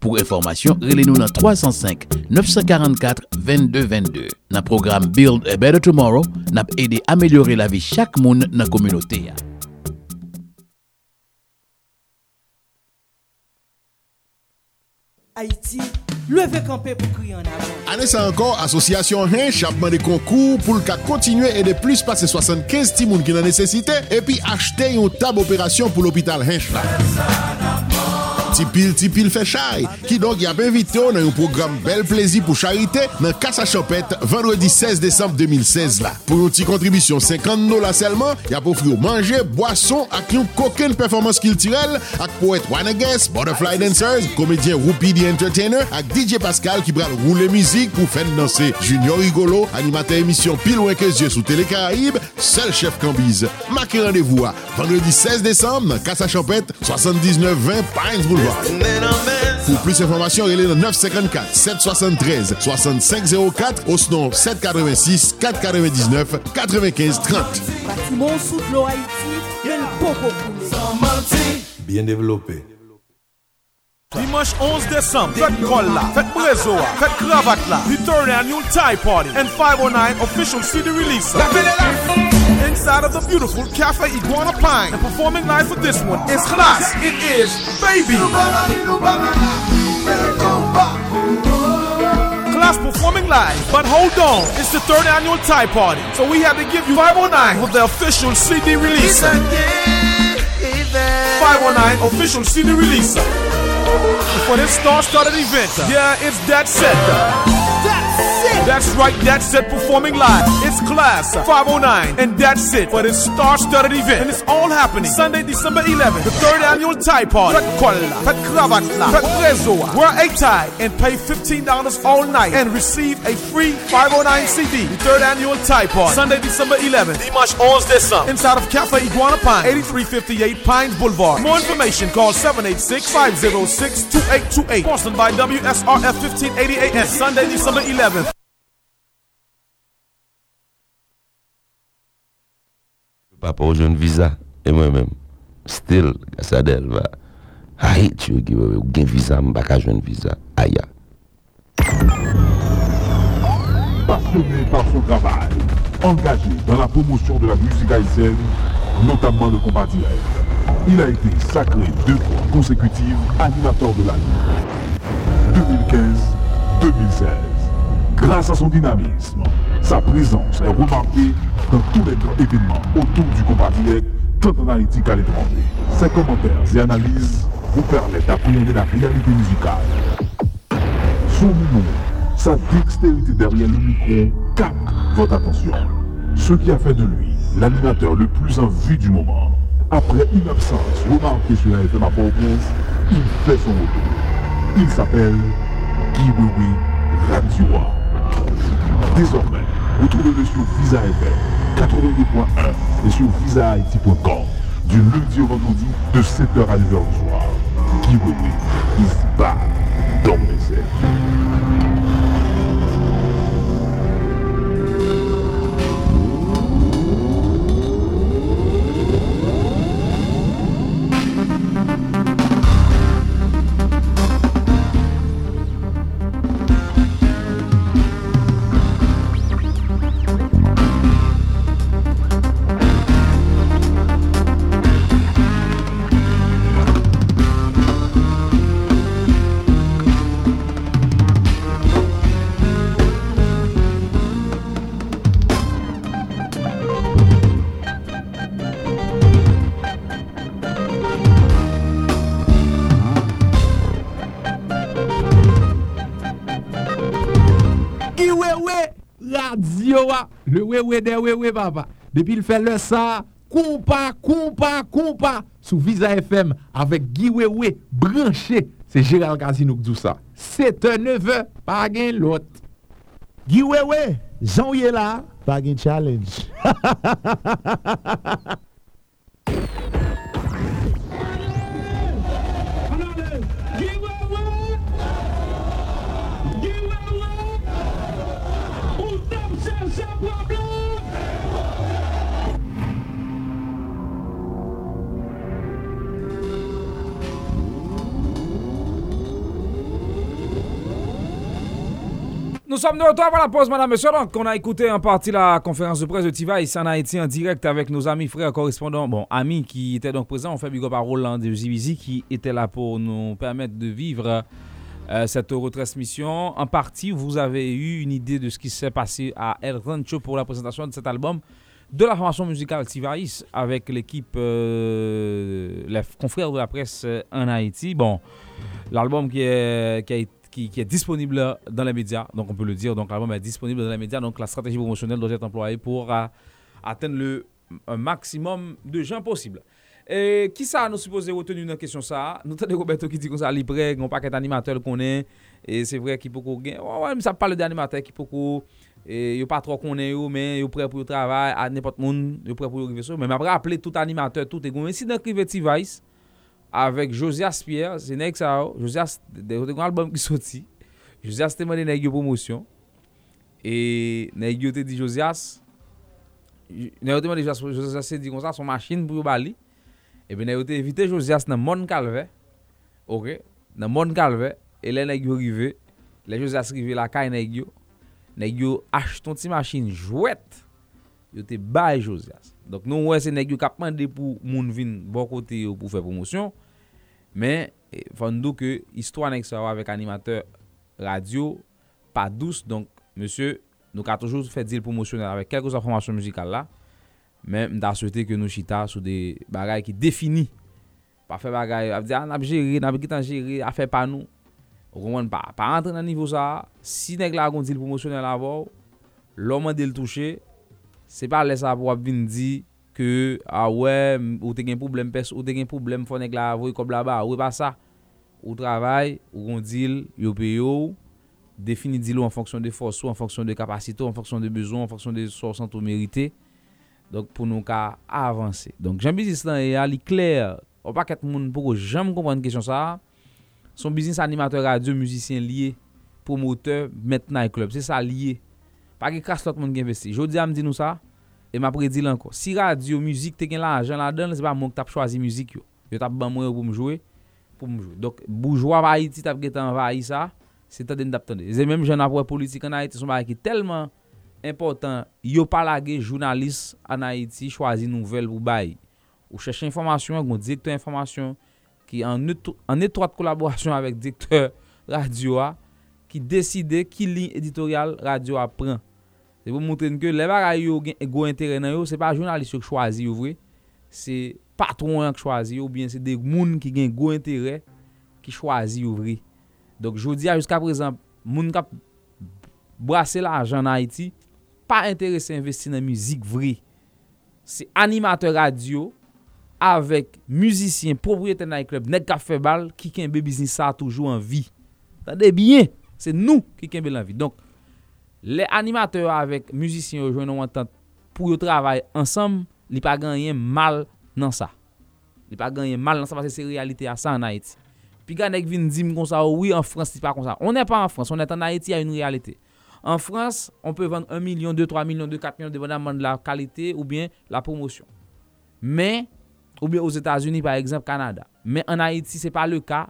Pour information, relez-nous dans 305 944 22 22. Dans le programme Build a Better Tomorrow, nous aidé à améliorer la vie chaque monde dans la communauté. Haïti, levez campé pour crier en avant. Année ça encore, association Hinch a demandé concours pour le cas continuer et de plus passer 75 timoun qui en nécessité et puis acheter une table opération pour l'hôpital Hinch là. Tipil Tipil fait chai, qui donc y a invité dans un programme Bel Plaisir pour Charité dans Casa Chopette vendredi 16 décembre 2016 là. Pour une petite contribution 50 dollars seulement, y a offrir manger, boisson avec une coquine performance culturelle avec poète Wanagas, Butterfly Dancers, comédien Whoopi the Entertainer avec DJ Pascal qui bral rouler musique pour faire danser Junior Rigolo, animateur émission Pile loin que sous Télé Caraïbes, seul chef Cambise. Marquez rendez-vous à vendredi 16 décembre dans Casa Chopette 7920 Pines Boulevard. Pour plus d'informations, il est le 954 773 6504 au sinon 786 499 95 30. Bâtiment sous l'eau Haïti, il y a le popo coulé. Bien développé. Dimanche 11 décembre, faites col là, faites brezo là, faites cravate là, the third annual Thai party and 509 official CD release. Inside of the beautiful Cafe Iguana Pine and performing live for this one is class. It is Baby. Class performing live, but hold on, it's the third annual Thai party, so we have to give you 509 with the official CD release. 519 official CD release. For this star-studded event, yeah, it's that set. That's right, that's it performing live. It's class 509, and that's it for this star-studded event. And it's all happening Sunday, December 11th, the third annual Thai party. Fat Kuala, Fat Kravatla, Fat Rezoa. Wear a tie and pay $15 all night and receive a free 509 CD. The third annual Thai party. Sunday, December 11th, Dimanche 11 décembre. Inside of Cafe Iguana Pine, 8358 Pines Boulevard. More information, call 786-506-2828. Boston by WSRF 1580 AM. Sunday, December 11th. Papa ou joun visa, e mwen men, still, Gassadel va, I hate you, giveaway, ou gen visa, m baka joun visa, aya. Passionné par son travail, engagé dans la promotion de la musique haïtienne, notamment le combat direct, il a été sacré deux fois consécutives animateur de l'année. 2015-2016. Grâce à son dynamisme, sa présence est remarquée dans tous les grands événements autour du combat direct, tant en Haïti qu'à l'étranger. Ses commentaires et analyses vous permettent d'appréhender la réalité musicale. Son humour, sa dextérité derrière le micro capte votre attention. Ce qui a fait de lui l'animateur le plus en vue du moment. Après une absence remarquée sur la FM à Port-au-Prince, il fait son retour. Il s'appelle Wewe Radio. Désormais, retrouvez-le sur Visa FM 82.1 et sur visahaiti.com du lundi au vendredi de 7h à 9h du soir. Guy Wewe is back dans les airs. Le wewe de wewe papa. Depi l fè le sa, kompa, kompa, kompa, sou Visa FM, avèk Guy Wewe, branché, se Gérald Kazinouk dousa. Se te neve, pa gen lot. Guy Wewe, jan yè la, pa gen challenge. Nous sommes de retour avant la pause, madame, monsieur. Donc, on a écouté en partie la conférence de presse de Tiva en Haïti en direct avec nos amis, frères, correspondants, bon, amis qui étaient donc présents. On fait big up à Roland de Zivizi qui était là pour nous permettre de vivre euh, cette retransmission. En partie, vous avez eu une idée de ce qui s'est passé à El Rancho pour la présentation de cet album de la formation musicale Tivaïs avec l'équipe, euh, les confrères de la presse euh, en Haïti. Bon, l'album qui est, qui, a été- qui- est disponible dans les médias, donc on peut le dire, donc l'album est disponible dans les médias, donc la stratégie promotionnelle doit être employée pour euh, atteindre le un maximum de gens possible. Et qui ça nous supposé retenir dans la question ça? Nous avons Roberto qui dit qu'on ça libre, on paquet d'animateurs qu'on est, et c'est vrai qu'il peut qu'on gagne. Ouais, mais ça parle d'animateurs qui peut qu'on yo pas trop connaît yo mais yo prêt pour le travail à n'importe monde yo prêt pour ça mais après appeler tout animateur tout est mais si dans Vice avec Josias Pierre c'est nèg ça. Josias de un album qui sorti Josias te demandé nèg promotion. Et nèg yo te dit Josias nèg te demandé Josias Josias se dit comme ça son machine pour bali. Et bien nèg yo te invité Josias dans Mon Calvet OK? Dans Mon Calvet et là nèg yo arrivé. Les Josias arrivé la caille nèg yo. Nèg yo achète ton ti machine jouette. Yo te bay Josias Dok nou wè se neg yo kapman de pou moun vin bon kote yo pou fè promosyon. Men, eh, fan do ke histwa neg sa wè avèk animateur radio pa dous. Donk, monsye, nou ka toujou fè dil promosyonel avèk kelkos informasyon mizikal la. Men, mda souwete ke nou chita sou de bagay ki defini. Pa fè bagay, ap di an ap jere, nan ap gitan jere, a fè pa nou. Ou konwen pa, pa antre nan nivou sa, si neg la agon dil promosyonel avò, lòman dil touche, se pa lè sa pou ap vin di ke a ah, wè ou te gen problem pes, ou te gen problem fonek la avoy kob la ba, ou e pa sa. Ou travay, ou gondil, yo pe yo, defini di lo an fonksyon de fosou, an fonksyon de kapasito, an fonksyon de bezon, an fonksyon de sorsanto merite. Donk pou nou ka avanse. Donk jan bizis lan e a li kler, ou pa ket moun pou ko jan moun kompren kèsyon sa, son bizis animateur radio, müzisyen liye, promoteur, metnay klub, se sa liye. Pa ki kras lot moun gen investi. Jodi a m di nou sa, e m apre di lanko. Si radyo, müzik, te gen la ajan la den, se pa moun tap chwazi müzik yo. Yo tap ban mwen yo pou m jwe, pou m jwe. Dok boujwa va Haiti tap getan va Haiti sa, se ta den tap tande. Ze menm jen apwe politik an Haiti, son ba ki telman important, yo palage jounalist an Haiti chwazi nouvel pou bayi. Ou chèche informasyon, goun direktor informasyon, ki an, an etroite kolaborasyon avèk direktor radyo a, ki deside ki lin editorial radyo a pran. Se pou moutren ke le bagay yo gen go interen nan yo, se pa jounalist yo k chwazi yo vre, se patron an k chwazi yo, ou bien se de moun ki gen go interen ki chwazi yo vre. Dok jodi a, jiska prezant, moun kap brase la ajan na iti, pa interese investi nan mizik vre. Se animateur radio, avek muzisyen, propriyete nan klub, nek ka febal, ki kenbe biznis sa toujou an vi. Tade bien, se nou ki kenbe lan vi. Donk, Le animateur avèk müzisyen yo jwen nou an tant pou yo travay ansam, li pa ganyen mal nan sa. Li pa ganyen mal nan sa, pase se realite a sa an Haiti. Pi gan ek vin dim kon sa, oui en France ti pa kon sa. On ne pa en France, on et en Haiti, a yon realite. En France, on peut vendre 1 million, 2, 3 million, 2, 4 million, dépendamment de la qualité ou bien la promotion. Mais, ou bien aux Etats-Unis par exemple, Canada. Mais en Haïti, c'est pas le cas.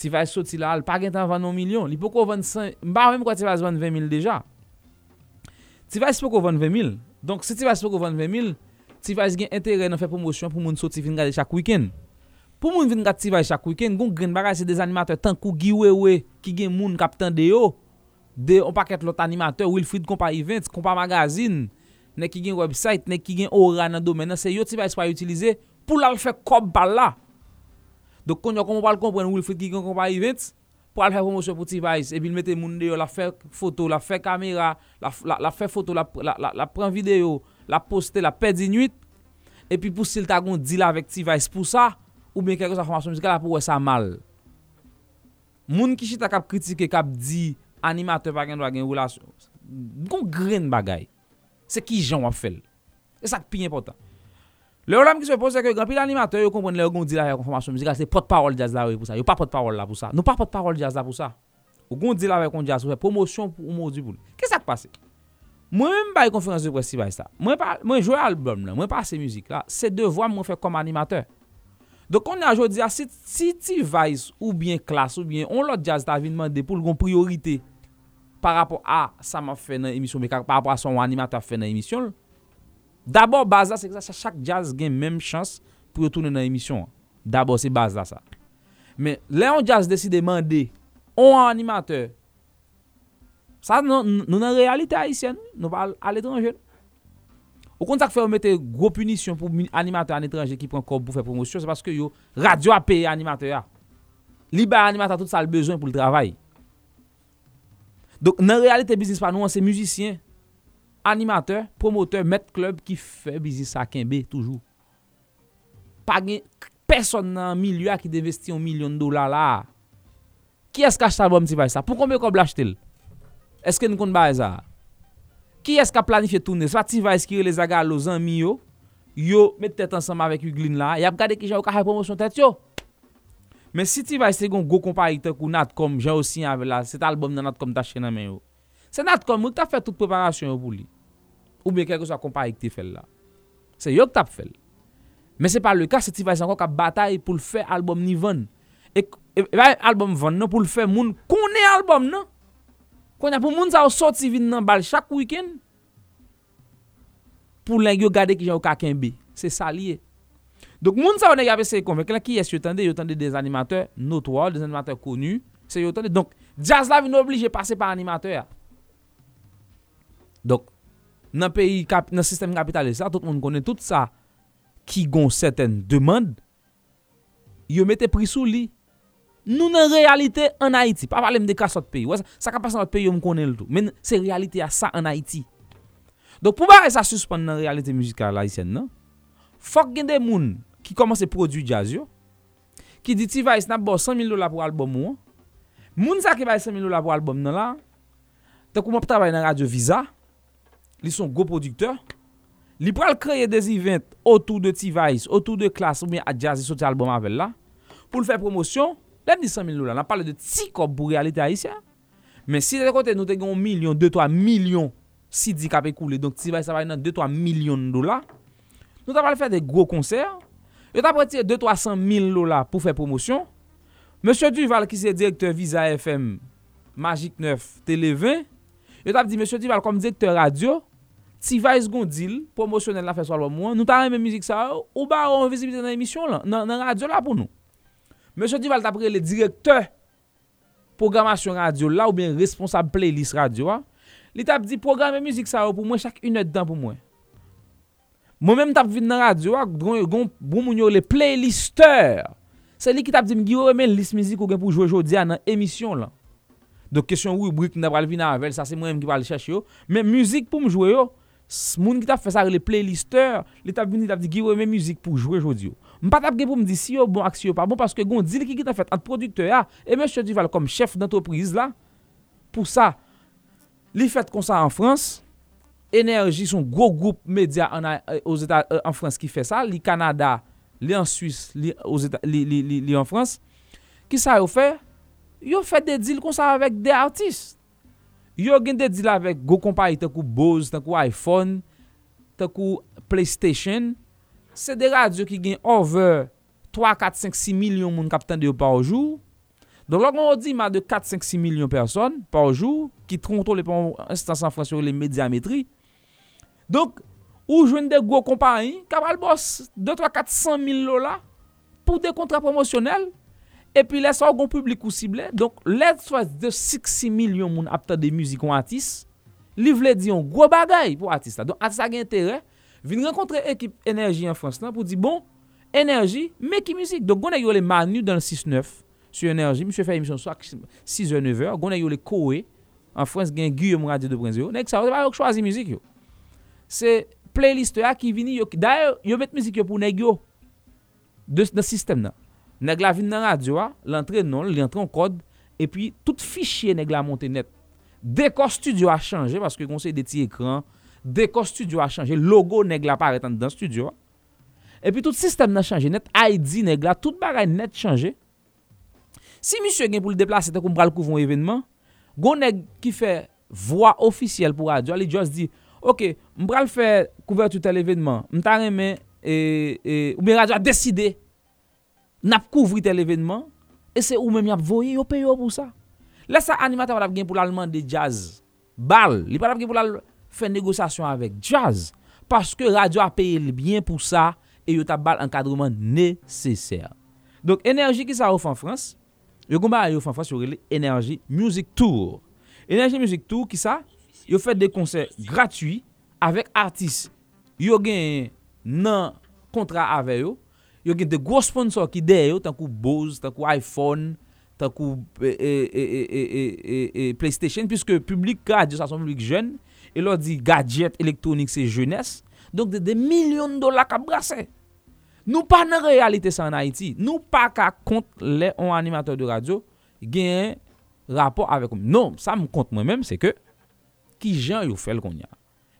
ti vaj soti la al, pa gen tan van 1 milyon, li pou ko van 5, mba mwen kwa ti vaj van 20 mil deja. Ti vaj pou ko van 20 mil, donk se ti vaj pou ko van 20 mil, ti vaj gen entere nan fe promosyon pou moun soti vin gade chak wikend. Pou moun vin gade ti vaj chak wikend, goun gen bagaj se des animatè tankou giwewe ki gen moun kapitan de yo, de on paket lot animatè, Wilfried kompa event, kompa magazine, nek ki gen website, nek ki gen ora nan domen, nan se yo ti vaj pou a utilize pou la fe kob bal la. Dok kon yo kon wale kompren Wilfried ki kon kon pa event, pou al fè promosyon pou T-Vice, epi l mette moun de yo la fè foto, la fè kamera, la, la, la fè foto, la, la pren video, la poste, la pè dinuit, epi pou sil ta kon dila vek T-Vice pou sa, ou bien kèkè sa formasyon musikal apou wè sa mal. Moun ki chita kap kritike, kap di, animateur pa gen do a gen roulasyon. Gon gren bagay. Se ki jan wap fel. E sak pi important. Le ou la ki se pose se ke gampil animatè yo kompren le ou goun di la yon konformasyon mizikal se pot parol jazz la wè pou sa. Yo pa pot parol la pou sa. Nou pa pot parol jazz la pou sa. Ou goun di la wè kon jazz wè promosyon pou ou modi pou li. Kè sa k pase? Mwen mwen baye konferans de presi baye sa. Mwen, mwen jwè album la, mwen pase mizik la, se devwa mwen fè kom animatè. Dok kon nan jwè di la, se si ti vice ou bien klas ou bien on lot jazz ta vinman de pou l gon priorite par rapport a sa ma fè nan emisyon, par rapport a son animateur fè nan emisyon l. D'abord, base la se sa chak jazz gen menm chans pou yo toune nan emisyon. D'abord, se base la sa. Men, le yon jazz deside mande, on animateur. Sa nou nan realite haisyen, nou pa al etranjen. Ou kontak fè ou mette gro punisyon pou animateur an etranje ki pren kob pou fè promosyon, se paske yo radyo a peye animateur ya. Li ba animateur tout sa l bezon pou l travay. Donk nan realite biznis pa nou an se müzisyen. animateur, promoteur, met klub ki fe bizis sa kenbe toujou. Pa gen, person nan milyon ki devesti yon milyon dola la. Ki esk achete album ti bay sa? Pou konbe kon blachete l? Eske nou kon bay sa? Ki esk a planife toune? Sva ti bay skire le zaga lo zan mi yo, yo met tet ansama vek yu glin la, yap gade ki jan ou ka hay promosyon tet yo. Men si ti bay se gon go kompari te kou nat kom, jan osi yon avela, set album nan Natcom t'a tache nan men yo. Se Senat Komrik ta fè tout preparasyon yo pou li. Ou bien kèkè sa kompa ek te fèl la. Se yo k tap fèl. Men se pa le ka, se ti fay san kon ka batay pou l fè albom ni van. E, e, e bay albom van nan pou l fè moun konè albom nan. Konè pou moun sa ou soti vin nan bal chak wikend. Pou lèng yo gade ki jan ou kaken be. Se sa liye. Donk moun sa ou nèg avè se konvek la ki es yo tende, yo tende des animateurs notoires, des animateurs konus. Se yo tende. Donk jazz la vin oblige pase par animateur ya. Dok, nan peyi, kap, nan sistem kapitalist la, tout moun konen tout sa ki gon seten demande, yo mette prisou li. Nou nan realite an Haiti, pa pale m de ka sot peyi, wè, sa ka pasan lot peyi yo m konen loutou, men se realite a sa an Haiti. Dok pou ba re sa suspande nan realite muzikal Haitienne nan, fok gen de moun ki komanse produ jazz yo, ki di ti va yi snap bo 100.000 dola pou albom ou, moun sa ki va yi 100.000 dola pou albom nan la, te kou mop travay nan Radio Visa, li son go produkteur, li pral kreye des event otou de T-Vice, otou de Klas ou mi a Adjazi soti albom avel la, pou l fè promosyon, lèm di 100.000 lola, nan pale de ti kop pou realite Haitien. Men si de kote nou te gen 1 milyon, 2-3 milyon, si di kap e koule, donk T-Vice avay nan 2-3 milyon lola, nou ta pale fè de gro konser, yo ta pretiye 2-300 mil lola pou fè promosyon, Monsie Duval ki se direktor Visa FM, Magic 9, Tele 20, yo ta pdi Monsie Duval kom direktor radio, Ti Vice Gondil, promosyonel la feswa album mwen, nou ta reme mizik sa yo, ou ba ou an vizibite nan emisyon la, nan, nan radyo la pou nou. Monsie Duval tapre le direkteur programasyon radyo la ou bien responsable playlist radyo a, li tap di programe mizik sa yo pou mwen chak une dan pou mwen. Mwen mèm tap vin nan radyo a, gon, gon bon moun yo le playlister. Se li ki tap di mgi yo remen list mizik ou gen pou jwe jodi a nan emisyon la. Dok kesyon wou, nan pral vin nan avel, sa se mwen mgi pral chèche yo, men mizik pou mjwe yo, Moun ki tap fè sa re le playlister, li tap vini tap di giwe men müzik pou jwe jodi yo. M pa tap gen pou m di si yo bon ak si yo pa bon, paske gon dil ki ki ta fèt at produkte ya, e mè chè Duval kom chef d'entreprise la, pou sa, li fèt kon sa an Frans, Enerji son gro group media an, an euh, euh, Frans ki fè sa, li Kanada, li an Suisse, li, li, li, li li an Frans, ki sa yo fè, yo fè de dil kon sa avèk de artist. Yo gen de di avèk go kompany te kou Bose, te kou iPhone, te kou PlayStation. Se de radyo ki gen over 3, 4, 5, 6 milyon moun kapitan de yo par oujou. Don lò kon o di ma de 4, 5, 6 milyon person par oujou ki tronto le pon instansan fransyon le medyametri. Donk ou jwen de go kompany kabal bos 2, 3, 4, 100 mil lola pou de kontra promosyonel. epi lè sa ou goun publik ou sible, donk lè swa de 6-6 milyon moun apta de müzik ou atis, li vle di yon gwo bagay pou atis la. Donk atis a gen tere, vin renkontre ekip enerji en Frans nan pou di bon, enerji, meki müzik. Donk gounen yo le manu dan 6-9, sou enerji, mi fè emisyon swak 6-9, gounen yo le kowe, en Frans gen gye moun radye de brenzyo, nek sa ou yo chwazi müzik yo. Se playlist ya ki vini yo, daye yo met müzik yo pou neg yo, de, de sistem nan. Neg la vin nan radyo a, ah, l'entre non, l'entre an kod, epi tout fichye neg la monte net. Deko studio a chanje, paske konsey de ti ekran, deko studio a chanje, logo neg la paret an dan studio ah. a. Epi tout sistem nan chanje net, ID neg la, tout bagay net chanje. Si misye gen pou l deplase te koum pral kouvon evenman, goun neg ki fe vwa ofisyel pou radyo, li just di, ok, m pral fe kouvertu tel evenman, m ta remen, e, e, ou mi radyo a deside, nap kouvri tel evenman, e se ou mèm yap voye yo peyo pou sa. Lè sa animatè wad ap gen pou l'alman de jazz. Bal, li pat ap gen pou l'al fè negosasyon avèk jazz. Paske radyo ap peye li byen pou sa, e yo tap bal ankadrouman nesesèr. Donk enerji ki sa ou fan Frans, yo gomba a yo fan Frans yo rele enerji music tour. Enerji music tour ki sa, yo fè de konser gratuy avèk artis. Yo gen nan kontra avè yo, yo gen de gwo sponsor ki de yo, tankou Bose, tankou iPhone, tankou e, e, e, e, e, e, e, e, e PlayStation, piske publik kade, sa son publik jen, e lor di gadget, elektronik, se jenes, donk de, de milyon dola ka brase. Nou pa nan realite sa an Haiti, nou pa ka kont le an animateur de radio, gen rapor avek om. Non, sa m kont mwen menm, se ke, ki jan yo fel kon ya.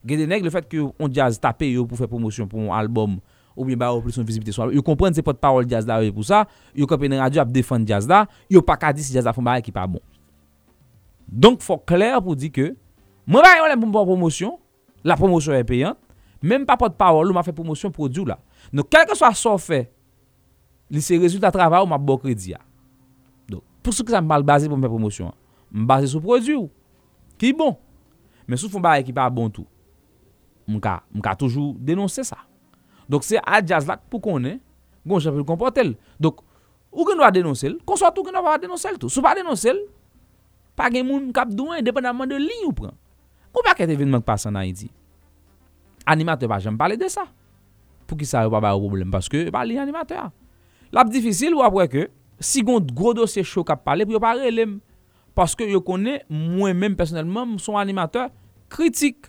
Gen de neg le fet ki yo on jazz tape yo pou fe promosyon pou yon albom, ou bien ba ou plus son visibilité soit. Yo comprendre c'est pas de parole jazz là pour ça. Yo campé dans radio a défendre jazz là, yo pas ka dire si jazz là font bail qui pas bon. Donc faut clair pour dire que moi ba yon pour promotion, la promotion est payante, même pas de parole, on m'a fait promotion produit là. Donc quel que soit ça fait, les résultats travail ou m'a bon crédit. Donc pour ce que ça mal basé pour mes promotions, basé sur produit qui bon. Mais sous font bail qui pas bon tout. M'ka m'ka toujours dénoncer ça. Dok se a jazz lak pou konen, goun chapil kompotel. Dok, ou gen wad denonsel, konsot ou gen wad denonsel tou. Sou pa denonsel, pa gen moun kap douen, depenanman de li ou pran. Kou pa ket evenman k pasan na iti. Animateur pa jem pale de sa. Pou ki sa yo pa ba yo problem, paske pa li animateur. Lap difisil ou apre ke, si gon gro dosye chou kap pale, pou yo pa relem. Paske yo konen, mwen men personelman, mson animateur kritik.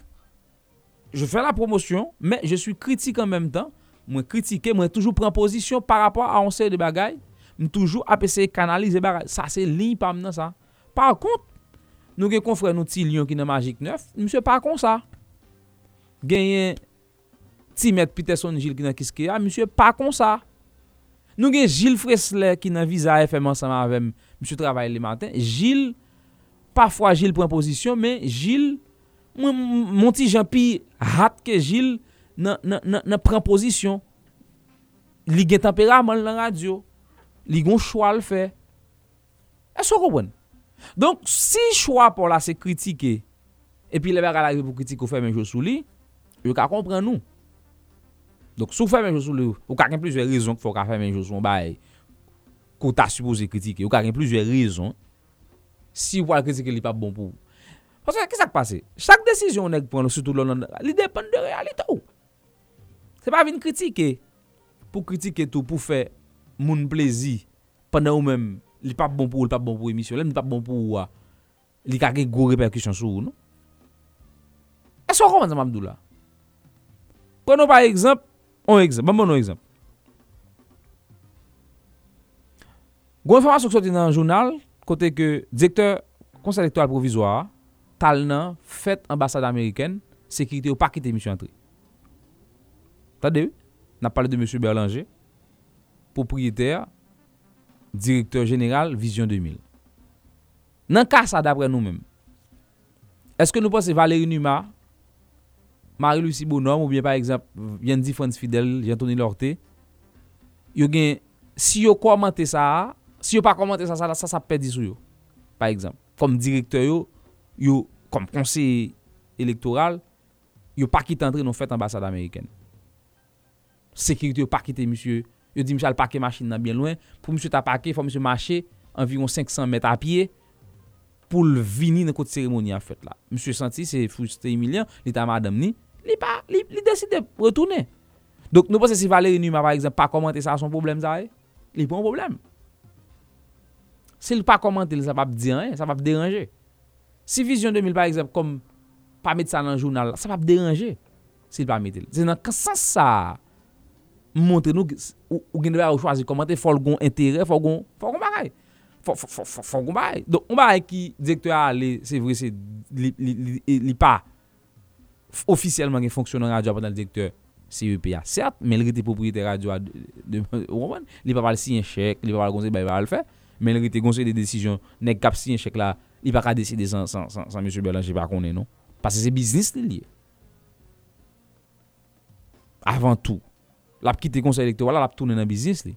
je fais la promotion, mais je suis critique en même temps. Moi critiquer, moi toujours prendre position par rapport à on sait de bagaille, moi toujours essayer canaliser bagaille. Ça c'est ligne pas maintenant ça. Par contre, nous avons confrère nous petit lion qui dans Magic 9, monsieur pas comme ça. Gagné Timet Peterson Gilles qui dans Kiskeya, monsieur pas comme ça. Nous avons Gilles Fresler qui dans Visa FM ensemble avec monsieur travaille le matin. Gilles parfois Gilles prend position mais Gilles mwen monti jan pi hat ke Jil nan, nan, nan, nan pren posisyon. Li gen temperaman lan radio. Li gon chwa l fe. E so kompwen. Donk si chwa pou la se kritike, epi le ver ala pou kritike ou fe menjou sou li, yo ka kompren nou. Donk sou fe menjou sou li, ou ka gen plizwe rezon ki fò ka fe menjou sou mbay, kou ta suppose kritike, ou ka gen plizwe rezon, si wal kritike li pa bon pou ou. Paske, ki sa k pase? Chak desisyon nèk pren, soutou lòl, li depen de realite ou. Se pa vin kritike, pou kritike tou, pou fè moun plezi, pandan ou mèm, li pap bon pou ou, li pap bon pou emisyon, lèm li pap bon pou ou euh, a, li kage gwo reperkusyon sou ou, nou? E so kon man zanm Abdou la? Prenon par ekzamp, on ekzamp, ban bon on ekzamp. Gwo informasyon ki soti nan jounal, kote ke direktor konselektual provizwa a, tal nan, fèt ambasade Ameriken, sekirite ou pa kite misyon antre. Tade yo, nan pale de M. Berlanger, propriétaire, direkteur général, Vision 2000. Nan ka sa dapre nou men, eske nou pose Valérie Numa, Marie-Lucie Bonhomme, ou bien par exemple, Yandy France Fidel, Jean-Tony Lorté, yo gen, si yo komante sa, si yo pa komante sa, sa sa, sa pedi sou yo, par exemple, kom direkteur yo, yo, kom konsey elektoral, yo pa kite antre nou fèt ambasade Ameriken. Sekirite yo pa kite, misye, yo di misye al pake machin nan bien loin, pou misye ta pake, fò misye mache, anviron 500 met apye, pou l vini nan kote seremoni an fèt la. Misye senti, se fouste Emilien, li ta madam ni, li pa, li, li deside retoune. Dok nou pose si Valérie Numa, par exemple, pa komante sa son problem zare, li pou an problem. Se li pa komante, li sa pa ap di an, sa pa ap deranje. Si Vision 2000 par exemple, kom pa met sa nan jounal sa pa deranje si pa met el. Se nan kansan sa montre nou ou, ou gen debe a ou chwazi komante fol gon entere, fol gon, fol gon bagay. Fol, fol, fol, fol gon bagay. Don, on bagay ki direktor a li, se vre se li, li, li, li pa ofisyelman gen fonksyonan radyo apan nan direktor CEPA. a, cert, men li rete propriyete radyo a de Roman, li pa pal si yon chèk, li pa pal gonse, ba yon pal fè, men li rete gonse de desisyon, nek kap si yon chèk la li pa ka deside san, san, san, san M. Belanger pa konen non. Pase se biznis li li. Avant tout. Lap kite konsey elektoral, lap toune nan biznis li.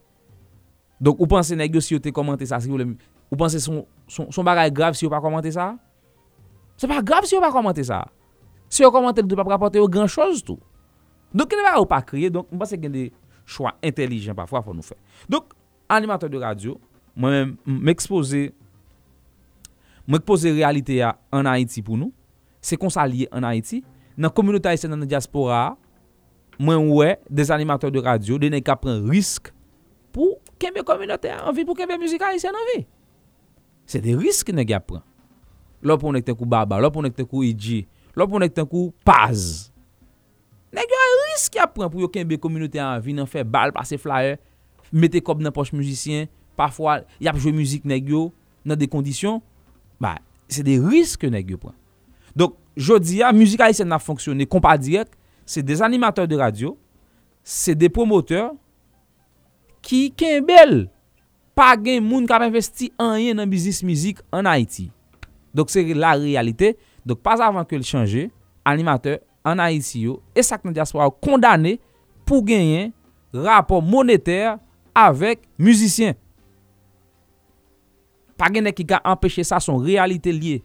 Donk ou panse negyo si yo te komante sa, si yo le, ou panse son, son, son bagay grav si yo pa komante sa? Se pa grav si yo pa komante sa. Si yo komante li, pa prapote yo gran choz tou. Donk ki ne va ou pa kriye, donk mba se gen de chwa intelijen pa fwa fwa nou fe. Donk, animateur de radio, mwen mèm m'ekspose... Mwen k pose realite ya an Haiti pou nou, se kon sa liye an Haiti, nan komunite Haitien nan diaspora, mwen wè, des animateur de radio, dene ka pren risk pou kembe kominote anvi, pou kembe muzika Haitien anvi. Se de risk ne gya pren. Lò pou nek ten kou Baba, lò pou nek ten kou Iji, lò pou nek ten kou Paz. Ne yo a risk ya pren pou yo kembe kominote anvi, nan fe bal, pase flyer, mette kop nan poche muzisyen, pafwa yap jwe muzik nek yo nan de kondisyon, Ba, se de risk nèk yo pran. Dok, jodi ya, muzika Haitien na fonksyonne, kompa direk, se de animateur de radio, se de promoteur, ki ken bel, pa gen moun kap investi anyen nan bizis mizik an Haiti. Donk, se la realite, donk pas avan ke l chanje, animateur an Haiti yo, e sak nan diaspora kondane pou genyen rapor moneter avèk muzisyen. Pa genè ki ka empèche sa son realite liye.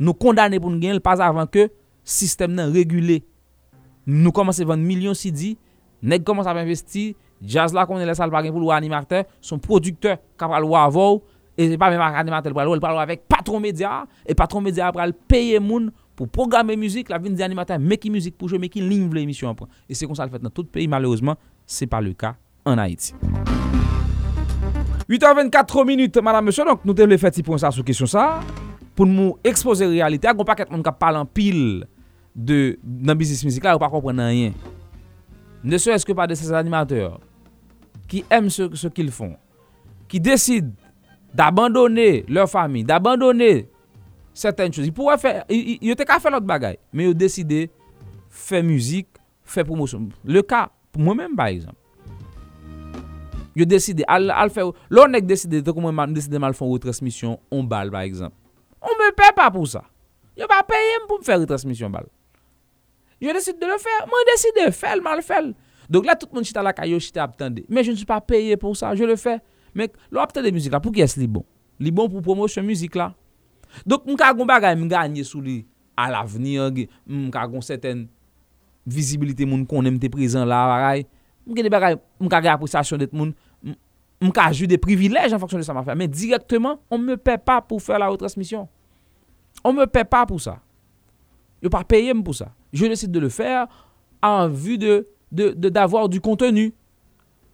Nou kondane pou nou gen l pas avan ke sistem nan regule. Nou komanse vande milyon si di, nek komanse ap investi, jazz la konen lesal pa gen pou lwa animatè, son produkteur kap al wavou, e se pa men mak animatè pral wou, l pral wou avèk patron media, e patron media pral peye moun pou programe müzik, la vin di animatè, meki müzik pou jwe, meki ling vle emisyon apren. E se kon sa l fèt nan tout peyi, malouzman, se pa le ka an Haiti. 8h24 minutes, madame, monsieur. Donc, nous devons faire petit point ça sur question ça. Pour nous exposer la réalité. Il y a un paquet de monde qui parle en pile de, dans le business musique là, ou pas comprendre rien. Ne serait-ce que par de ces animateurs qui aiment ce, ce qu'ils font, qui décident d'abandonner leur famille, d'abandonner certaines choses. Ils pourraient faire, ils, ils étaient qu'à faire l'autre bagaille, mais ils ont décidé de faire musique, faire promotion. Le cas, pour moi-même par exemple, yo deside, al, al fè, lò nèk deside, te koman m deside mal fon retransmisyon, on bal, par exemple. On me pe pa pou sa. Yo pa peye m pou m fè retransmisyon bal. Yo deside de le fè, mwen deside, fèl, mal fèl. Donk la, tout moun chita la kayo, chita ap tende. Men, je ne sou pa peye pou sa, je le fè. Men, lò ap tende müzik la, pou ki es li bon? Li bon pou promosyon müzik la. Donk m ka goun bagay m ganyen sou li al avenir, m ka goun seten vizibilite moun konen m te prezen la, baray. M geni bagay m ka gaya apresasyon det moun, m ka ju des privilèges en fonction de ça. Mais directement, on me paie pas pour faire la retransmission. On me paie pas pour ça. Je pas payé pour ça. Je décide de le faire en vue d'avoir du contenu.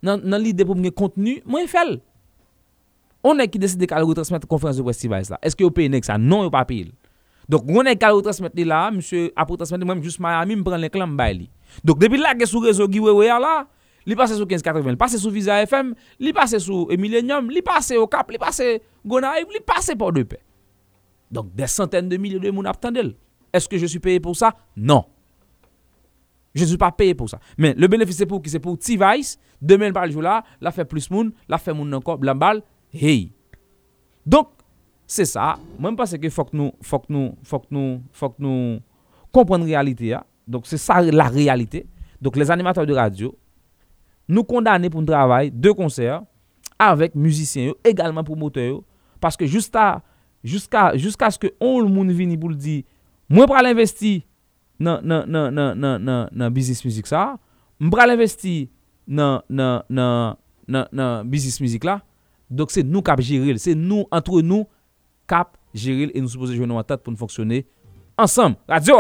Dans, l'idée pour me contenu, moi je fais. le. On est qui décide de retransmettre conférence de presse là. Est-ce que vous payez ça Non, vous pas payé. Donc on est qui retransmettre là, monsieur après retransmettre moi juste Miami me prend les li. Donc depuis là que sur réseau Guy Wewe là, li passe sur 1580, li passe sur Visa FM, li passe sur Millennium, li passe au Cap, li passe Gonaïve, li passe pour de paix. Donc des centaines de milliers de monde attendent. Est-ce que je suis payé pour ça? Non. Je ne suis pas payé pour ça. Mais le bénéfice c'est pour qui? C'est pour T-Vice. Demain par jour là, la fait plus moun, la fait moun encore, blanc balle. Hey. Donc, c'est ça. Moi, je pense que faut que nous, faut que nous, faut que nous, faut que nous comprendre la réalité. hein. Donc, c'est ça la réalité. Donc, les animateurs de radio, nous condamner pour un travail de concert avec musiciens, également promoteurs, parce que jusqu'à jusqu'à jusqu'à ce que on le monde vienne pour le dire, moi pour l'investir dans dans dans dans dans dans business musique ça, moi pour l'investir dans dans dans dans business musique là. Donc c'est nous cap gérer, c'est nous entre nous cap gérer et nous supposons jouer en tête pour nous fonctionner ensemble. Radio.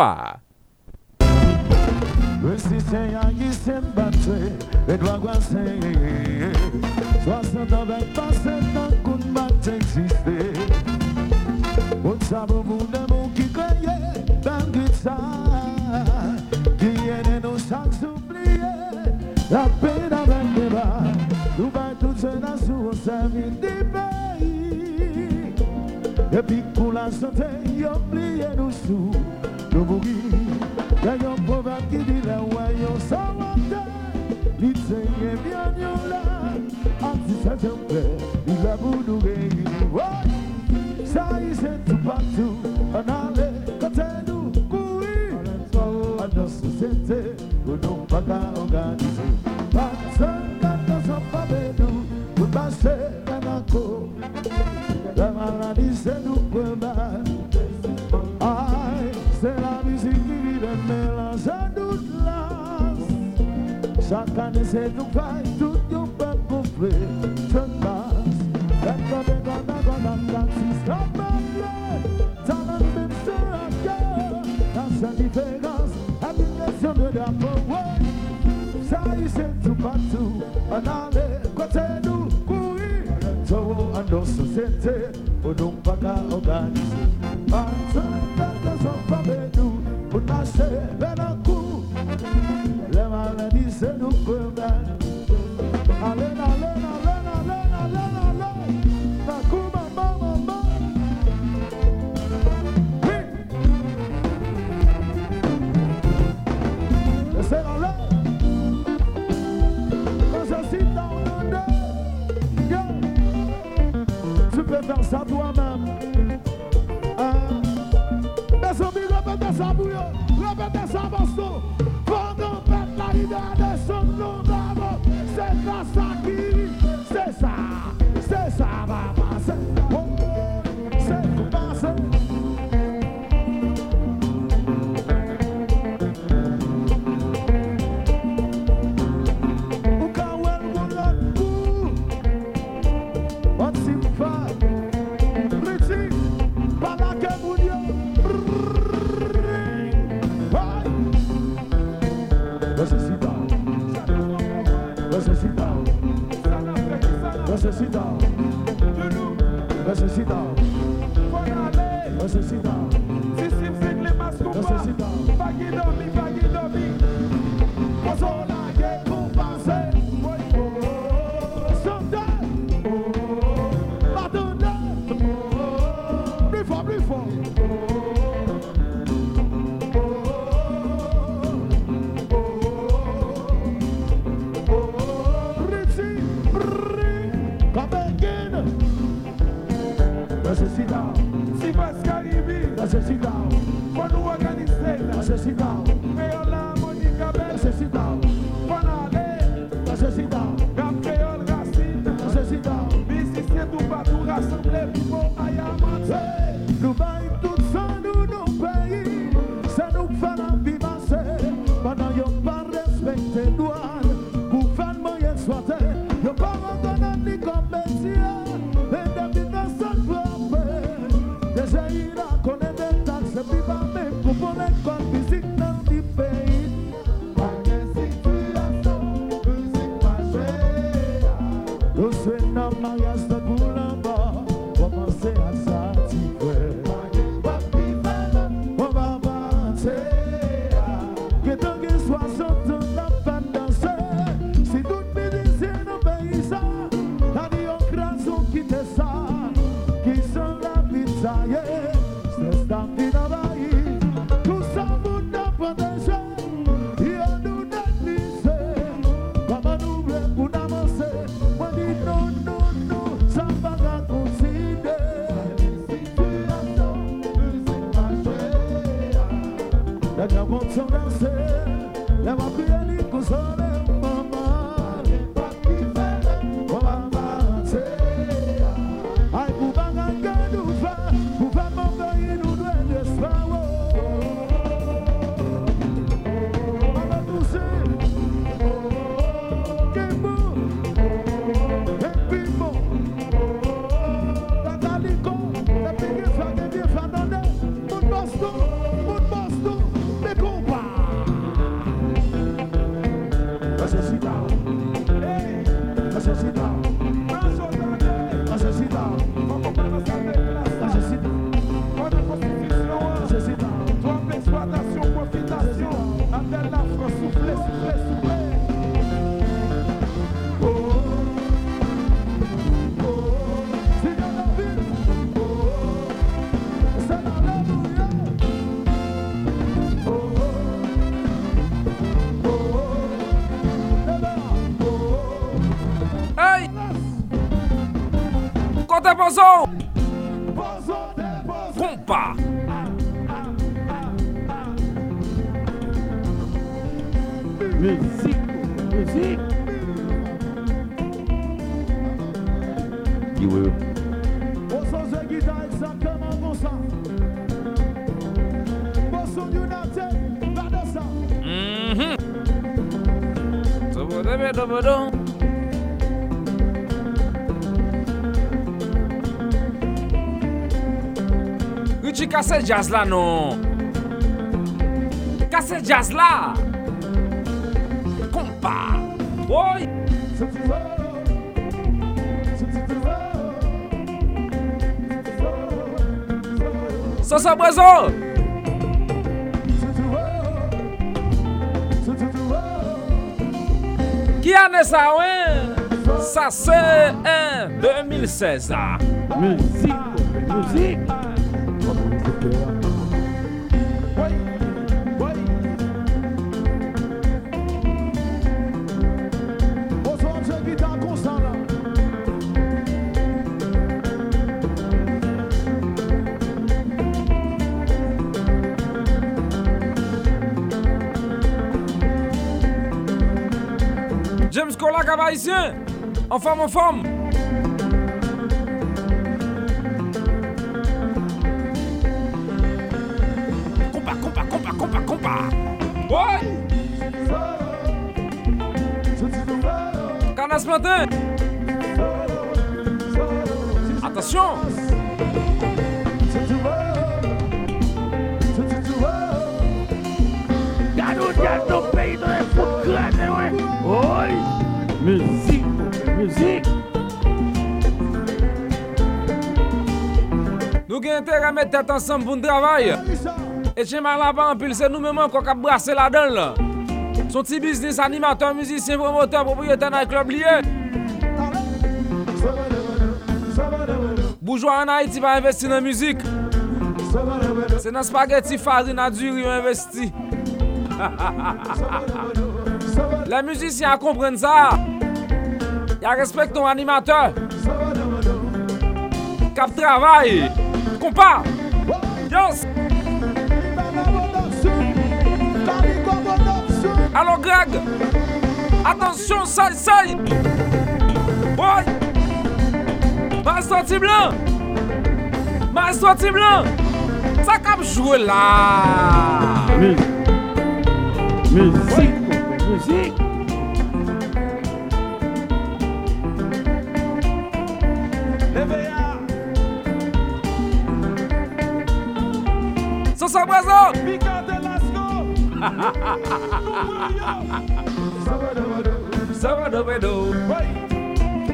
marcher et doit coincer. Soixante ans, vingt ans, qu'on m'a existé. On sait beaucoup de monde qui croyait, ben que ça, qui est nos sacs oubliés, la peine avec les bas, nous va toutes ces nations au service du pays. Et puis pour la santé, oubliez nous sous, nous Thank you. anzisa tembe anale Satan is head to fight to your Let go, let go, let go, let go. She's not bad. Talent been sure of you. That's a the Vegas. I think that's your good apple. What? Sai Kui. Rento, and also Sente. Udumpaka, Organize. Batu, that doesn't Pabedu. Benaku. Thank you. Répétez ça Boston. Pendant la you will mm-hmm. jazz là, non jazz là Compa Sa sa brezon Ki ane sa wè? Sa se en 2016 Muzik Muzik cabeça! Ou fome, fome! Compa, compa, compa, compa, compa! Oi! Canas matin! Attention! Garoto, garoto, peito, é focado, não? Oi! Musique, musique. Nous avons intérêt à mettre tête ensemble pour un travail. Et chez mal là-bas, en pile, c'est nous-mêmes qui brasser là-dedans. Là. Son petit business, animateur, musicien, promoteur, propriétaire d'un club lié. Bourgeois en Haïti va investir dans la musique. C'est dans spaghetti farine à dur qu'ils investi. Les musiciens comprennent ça. Ils respectent ton animateur. Cap travail. Compas. Yes. Alors Greg. Attention, ça, ça. Ouais. Maestro blanc. Maestro blanc. Ça cap jouer là. Musique, musique.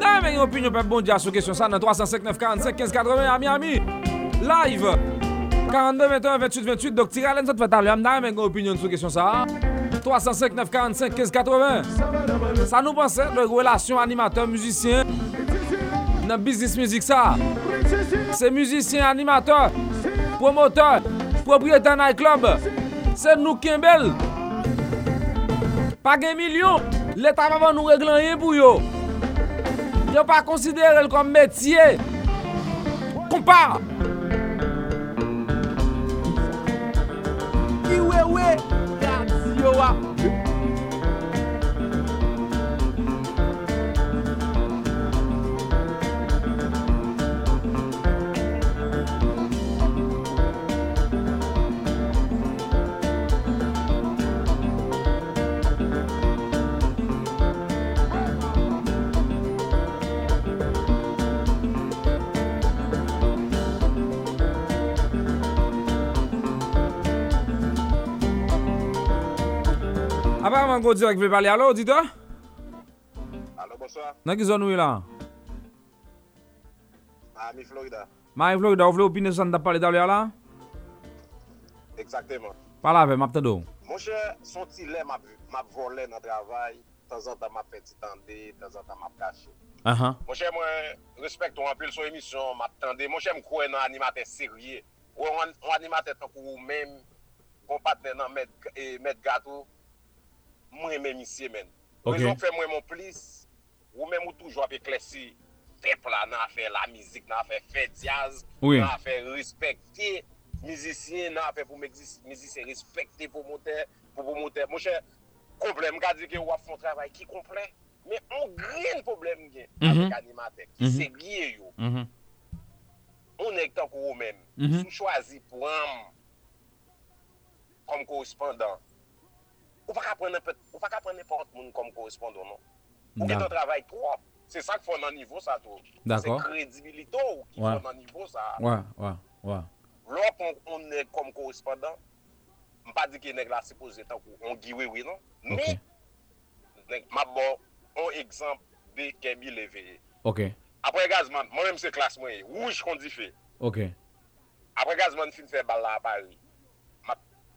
Nan men yon opinion pe bon dia sou kesyon sa nan 359 45 15 80 a Miami. Live. 42 21 28 28 Dok tira len sot fet alè. Nan men yon opinion sou kesyon sa. 359 45 15 80. Sa nou pense de relasyon animateur musicien nan business music sa. Se musicien animateur, promoteur, propriétaire night club. se nou kembel. Pa gen milyon, l'Etat pa van nou reglan yen pou yo. Yo pa konsidere l kom metye. Kompa! Kiwewe, we yo wa. man go direk ve pale. Alo, auditeur? Alo, bonsoir. Nan ki zon ou e la? Miami, Florida. Miami, Florida. Ou vle opine san da pale da ou le ala? Exactement. Pala ve, map te do. Mon chè, son ti le map vole nan travay, tan zan tan map peti tande, tan zan tan map kache. Mon chè, mwen respect ou anpil sou emisyon, map tande. Mon chè, mkwen nan animate serye. Ou animate tan kou ou men, kompatne nan met e gato, mwen men misye men. Okay. Rezon fè mwen moun plis, ou men moun toujwa pe klesi pep la nan fè la mizik, nan fè fè diaz, oui. nan fè respekte mizisyen, nan fè pou mizisyen respekte pou montè, pou pou montè. Mwen chè, komplem ka di ki wap fon travay ki komplem, men an gren problem gen mm -hmm. avèk animatèk, mm -hmm. se gye yo. Mm -hmm. On ek tan kou ou men, mhm. sou chwazi pou am kom korespondant, Ou pa ka pren nepot moun kom korespondon non. Ou gen ton travay prop. Se sa k fon nan nivou sa tou. Se kredibilito ou ki fon nan nivou sa. Ouwa, ouwa, ouwa. Lop on ne kom korespondant, m pa di ki neg la se pose tan kou, on giwe we non. Me, neg mabon, on ekzamp de kemi leveye. Ok. Apre gazman, mwen mse klas mwenye, wouj kon di fe. Ok. Apre gazman fin fe bal la a Paris.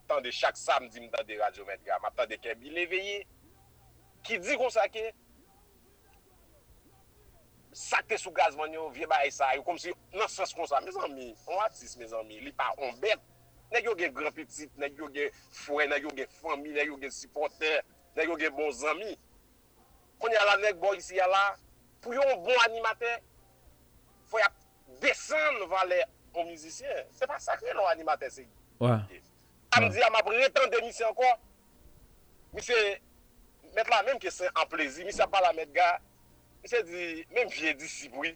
tande chak samdi m tande radiometra, m tande kebi leveye, ki di kon sa ke, sakte sou gazman yo, vie ba esay, yo kom si nan sens kon sa, me zanmi, an atis me zanmi, li pa an bet, ne yo gen gran petit, ne yo gen fwe, ne yo gen fami, ne yo gen sipote, ne yo gen bon zanmi, kon yala nek bo yisi yala, pou yon bon animate, fwe ap desen valen an mizisyen, se pa sakre nan animate se. Ouwa. Ouais. Samedi, ah. a map retan demisyon kon. Mise, met la menm kesen an plezi. Mise pala met ga, mise di, menm vie disiboui.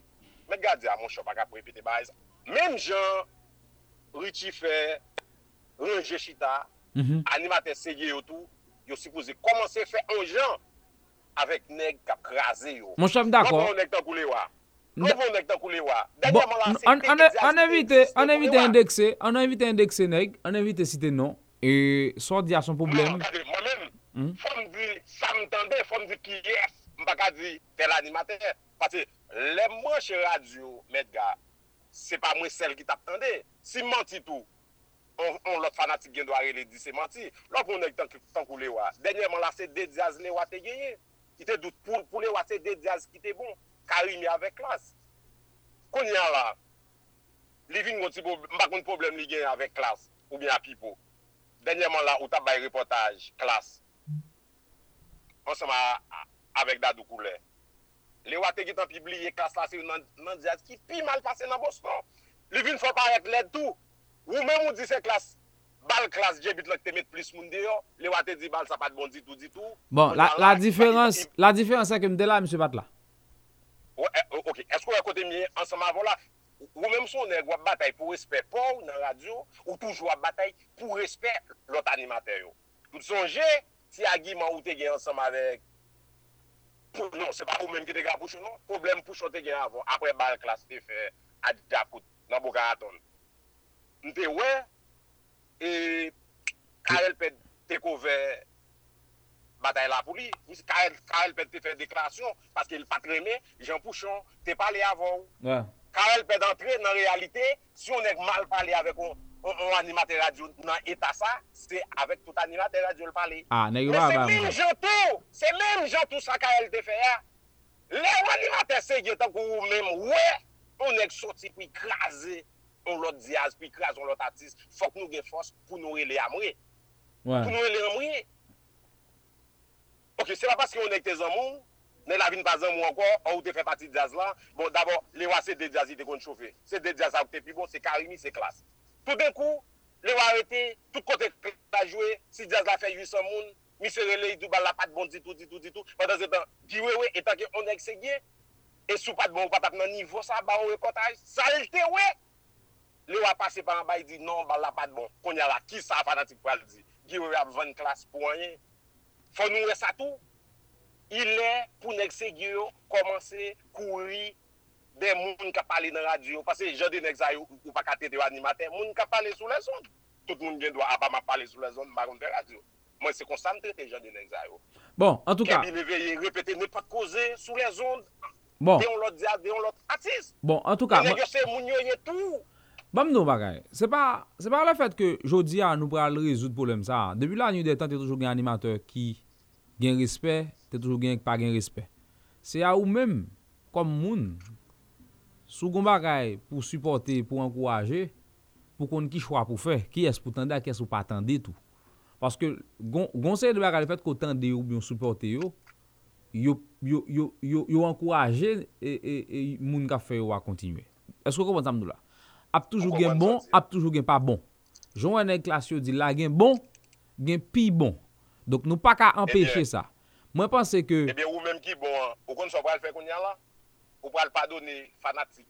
Met ga di a moun chopak ap repete bayz. Menm jan, Richie Fer, Ronje Chita, mm -hmm. animate seye yo tou, yo suppose komanse fe an jan avèk neg kap kraze yo. Moun chanm d'akon. Moun kon neg tan koule wak. An evite indekse, an evite indekse neg, an evite site non, e so di a son problem. Mwen fòm di, sa m'tande, fòm di ki yes, mpa ka di tel animateur. Pati, lè mwen che radio, met ga, se pa mwen sel ki tap tande. Si manti tou, on lot fanatik gen do a rele di se manti. Lò pou nèk tankou le wa. Denyèman la se de diaz le wa te genye. Ki te dout pou le wa se de diaz ki te bon. ka rime avèk klas. Kon yon la, li vin kon ti makoun problem li gen avèk klas, ou bien apipo. Denyeman la, ou tabay reportaj, klas. Ansema avèk dadou koule. Le wate git an pibliye klas la se nan, nan diaz ki pi mal pase nan Boston. Li vin fò parek led tou. Ou mèm ou di se klas. Bal klas djebit lòk te met plis moun deyo. Le wate di bal sa pat bon ditou ditou. Bon, la, la, la diferans, la diferans se kem de la msè bat la. Eh, ok, esko wè kote miye ansama avon la? Ou mèm son nèk wè batay pou respect pou nan radyo, ou touj wè batay pou respect lot animateryo. Tout sonje, si agiman ou te gen ansama avèk, pou non, se pa ou mèm ki te gen apouchou non, problem pou chote gen avon, apre bal klas te fè adjakout nan boka aton. Nte wè, e karel pe te kovè bataille là pour lui. Karel peut te faire déclaration parce qu'il pas traîné, Jean Pouchon, t'es parlé avant. Ouais. Karel peut entrer dans la réalité, si on est mal parlé avec un, un, un animateur radio dans l'état ça, c'est avec tout animateur radio le parler. Ah, Mais c'est même Jean tout, c'est même Jean tout ça Karel te fait. Les animateurs, c'est que même, ouais, on est sorti pour écraser on l'autre diaz, puis écraser l'autre artiste. Faut que nous ayons force pour nous relayer à. Ouais. Pour nous relayer à mourir. Ok, se pa paske yon ek te zanmou, ne la vin pa zanmou anko, an ou te fe pati jazz la, bon d'abord, le wa se de jazz ite kon chofe, se de jazz ak te pi bon, se karimi, se klas. Tout den kou, le wa rete, tout kote la jwe, si jazz la fe 800 moun, mi se rele idou bal la pat bon ditou, ditou, ditou, padan zetan, diwewe, etan ki yon ek se gye, e sou pat bon patak nan nivou sa, ba ou rekotaj, salte we, le wa pase par an bay di, non bal la pat bon, konya la, ki sa fanatik pal di, diwewe ap 20 klas pou anye, Fon nou we sa tou. Ilè pou nek se gye yo, komanse kouri de moun ka pale nan radyo. Pase jode nek zay ou, ou pa kate te yo animate, moun ka pale sou le son. Tout moun gen do a pa ma pale sou le son, bagon de radyo. Mwen se konsantre te jode nek zay ou. Bon, en tout cas, leveye, repete, ne pa koze sou le zon. Bon. De de yon lot atis. bon, en tout cas, moi- yo se Bam nou bagay, se pa, se pa le fet ke jodi a nou pral rezout problem sa. Depi la nou detan te toujou gen animateur ki gen respect, te toujou gen pa gen respect. Se a ou menm, kom moun, sou gon bagay pou supporte, pou ankouraje, pou kon ki chwa pou fe, ki es pou tende, ki es pou pa tende tout. Paske gonseye de bagay le fet ko tende ou biyon supporte yo, yo, yo, yo yo, yo ankouraje e, e, e moun ka fe yo a kontinue. Esko kompon bon tam nou la? ap toujou gen bon, ap toujou gen pa bon. Joun wè klas yo di la gen bon, gen pi bon. Dok nou pa ka empèche sa. Mwen panse ke... Ebe ou menm ki bon, ou kon so pral fè kon yan la, ou pral padone fanatik.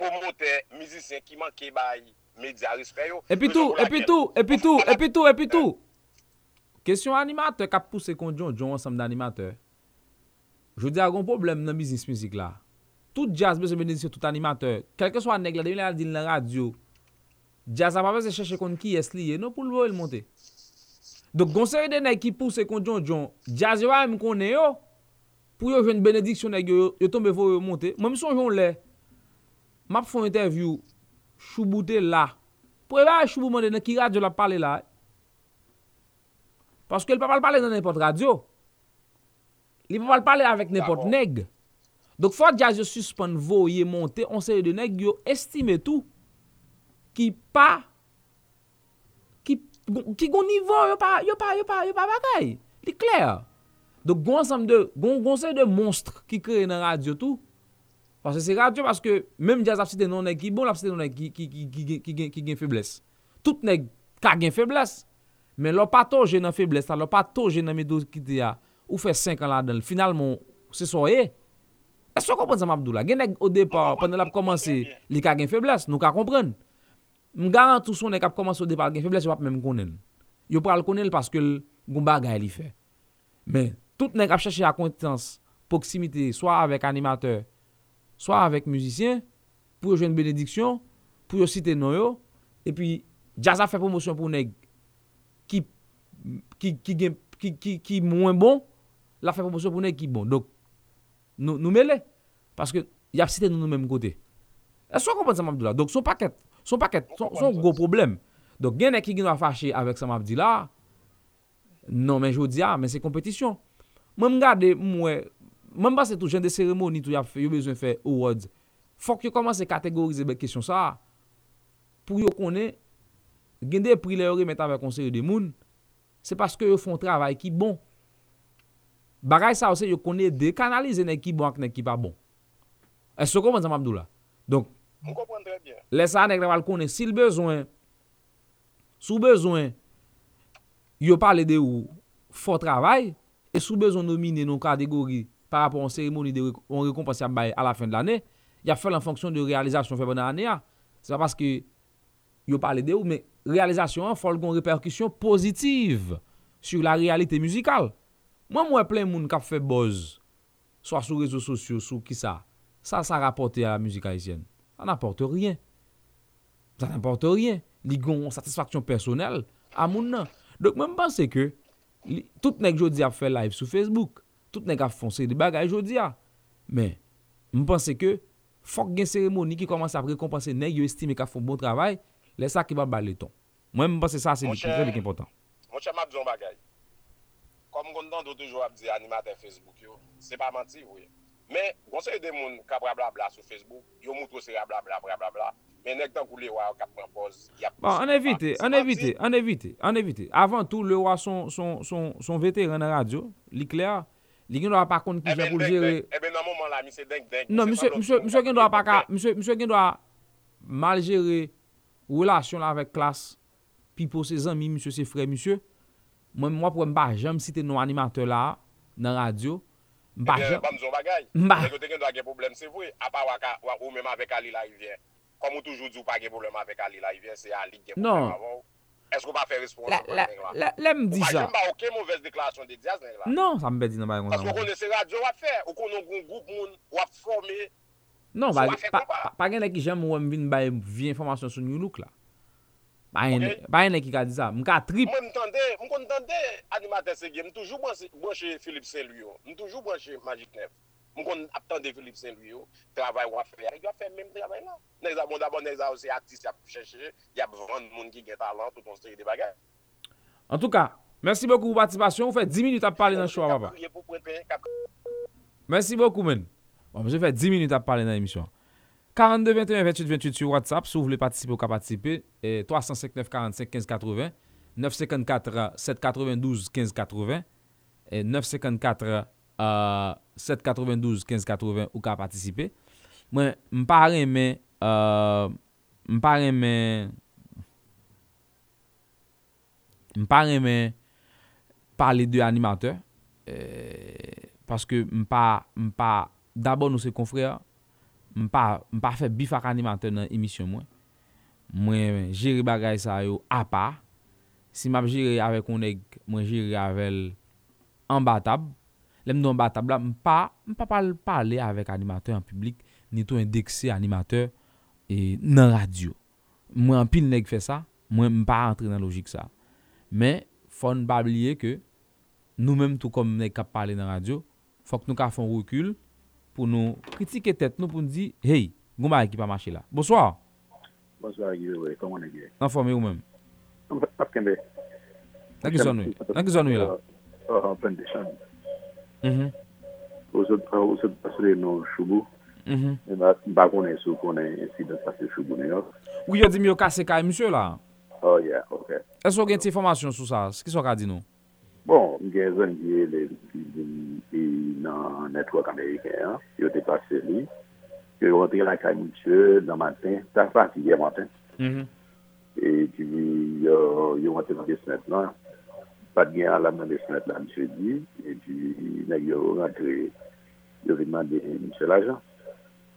Promote, mizisyen ki manke bay, media rispe yo. Epi tou, epi tou, epi tou, epi tou, epi tou. Kesyon animateur kap pousse kon John, John ansam d'animateur. Jou di a gon problem nan bizis mizik la. tout jazz be se benedisyon, tout animateur, kelke swa neg la, devine la din la radio, jazz a apapè se chèche kon ki es liye, nou pou lvo el monte. Dok gonseri de neg ki pousse kon John, jon, jazz yo a m konen yo, pou yo jwen benediksyon neg yo, yo tombe fo yo monte, mwen mi son jon le, map fon interview, choubou te la, pou e ba choubou mwen de ne ki radyo la pale la, paske el pa pale pale nan nepot radyo, li pa pale pale avèk nepot neg, Dok fwa jazz yo suspon vo ye monte, on se de neg yo estime tou ki pa, ki, ki gon nivou yo pa, yo pa, yo pa, yo pa bagay. Li kler. Dok gon sam de, gon, gon se de monstre ki kreye nan radio tou. Pase se radio, paske, menm jazz ap site non neg ki bon, ap site non neg ki, ki, ki, ki ki, ki, gen, ki gen febles. Tout neg ka gen febles. Men lò pa toje nan febles ta, lò pa toje nan medo ki te ya. Ou fe 5 an la den, finalman se soye. Sò kompren sa mabdou non, non, la, gen ek o depa, pwende la pou komanse, li ka gen febles, nou ka kompren. M garantou sou ne kap komanse o depa gen febles, yo pap men m konen. Yo pral konen paske l goumba gay li fe. Men, tout ne kap chache akontans, poksimite, soit avèk animateur, soit avèk müzisyen, pou yo jwen benediksyon, pou yo site nou yo, epi jazz a fe promosyon pou neg ki, ki, ki, ki mwen bon, la fe promosyon pou neg ki bon. Dok, nou, nou mele. Paske yap site nou nou menm kote. E so kompon Sam Abdou la. Dok son paket, son paket, son, son gwo problem. Dok gen ek ki gen wafache avèk Sam Abdou la, non men jodi a, men se kompetisyon. Mwen mgade mwen, mwen basse tou jen de seremoni tou yap fe, yo bezwen fe awards. Fok yo komanse kategorize bel kesyon sa. Pou yo konen, gen de pri le yore met avèk konseri de moun, se paske yo fon travay ki bon. Bagay sa ou se yo konye de kanalize nek ki bon bank nek ki pa bon. E so kon mwen zanm Abdou la. Donk, lesa nek nan wal konye. Si l bezwen, sou bezwen, yo pale de ou fò travay, e sou bezwen nomine nou kategori par rapport an seremoni de on rekompansi ap baye a la fin de l'anè, ya fèl an fonksyon de realizasyon fè bon an anè a. Se pa paske yo pale de ou, men realizasyon an fòl kon reperkusyon pozitiv sur la realite musikal. Mwen mwen plen moun kap fe boz, swa sou rezo sosyo, sou ki sa, sa sa rapote a la müzik haisyen. Sa n'aporte rien. Sa n'aporte rien. Li gon satisfaksyon personel a moun nan. Dok mwen mpense ke, li, tout nek jodi ap fe live sou Facebook, tout nek ap fonse di bagay jodi a. Men, mpense ke, fok gen seremoni ki komanse ap rekompanse nek yo estime ka fon bon travay, lesa ki ba baleton. Mwen mpense sa se di kouze li ki important. Mwen chè mabzon bagay. kom kontan do toujou ap di animatè Facebook yo, se pa manti wè. Men, gonsè yon de moun ka bla bla bla sou Facebook, yo moun tro se ya bla bla bla bla bla, men nek tan kou le wè kap pran poz, yap... Bon, an evite, an evite, an evite, an evite. Avant tout, le wè son, son, son, son veteran nan radyo, li kler, li gen do a pa kont eh ki jan pou jere... Ebe eh nan mouman la, mi se denk denk. Non, msè gen do a pa ka, msè gen do a mal jere relasyon la vek klas, pi pou se zanmi, msè se fre, msè... mwen mwa pou mba jem site nou animateur la nan radyo, mba eh jem. Mba mzon bagay, mba. mwen kote gen do a gen problem se vwe, apa waka ou mèm avèk Ali la yvien. Kom ou toujou di ou pa gen problem avèk Ali la yvien, se a lig gen problem avon. Esko pa fè responsable nèk la? La, la m di sa. Ou pa jen ba ouke mouvez deklarasyon de Diaz nèk la? Non, sa mbe di nan ba yon. Paske ou konen se radyo wap fè, ou konen goun goup moun, wap formè. Non, pa gen lè ki jen mwen vin ba vi informasyon sou New Look la. Bayen ne ki ka di sa, m ka trip. Mwen m tende, m kon tende animatè se gen, m toujou branche Philippe Saint-Louis, m toujou branche Magic Nef. M kon ap tende Philippe Saint-Louis, travay wafè, yo fè mèm travay la. Nèk za bon d'abon, nèk za ou se artist ya pou chèche, ya pou vande moun ki gen talant ou ton seri de bagay. En tout ka, mènsi bèkou pou patisipasyon, ou fè 10 minute ap pale nan chwa wapa. Mènsi bèkou men. Mwen se fè 10 minute ap pale nan emisyon. 42 21 28 28 sur WhatsApp, si vous voulez participer ou pas participer, et 359 45 15 80, 954 792 15 80, et 954 euh, 792 15 80 ou ka participer. Moi, Mwen mpare men, euh, mpare men, mpare men parler de animateur, euh, parce que je paske mpa, mpa, d'abord nous se confrères. mpa, mpa fe bifak animatè nan emisyon mwen. Mwen jiri bagay sa yo apa. Si map jiri ave konek, mwen jiri avel ambatab. Lem nou ambatab la, mpa, mpa pal pale avek animatè an publik, ni tou indekse animatè e, nan radyo. Mwen pil nek fe sa, mwen mpa antre nan logik sa. Men, fon babliye ke, nou menm tou kom nek kap pale nan radyo, fok nou ka fon rekul, pou nou kritike tet nou pou nou di, hey, goun bagay ki pa mache la. Bonsoir. Bonsoir, Givewe. Koman e Givewe? Nan fome ou men? Pap kembe. Nan ki zon nou? Nan ki zon nou la? An plen de chan. Ou se pasre nou choubou. Mba konen sou konen insidans pasre choubou ne yo. Ou yo di mi yo kase kaye msye la? Oh yeah, ok. E so gen ti informasyon sou sa? Ski so ka di nou? Bon, mwen gen zan gen le nan netwak Ameriken, yo te pase li, yo rentre la kay moutche nan matin, ta fati gen matin. E ti vi yo rentre nan desnet lan, pat gen alam nan desnet lan mwen se di, e ti neg yo rentre, yo ritman de mwen se la jan.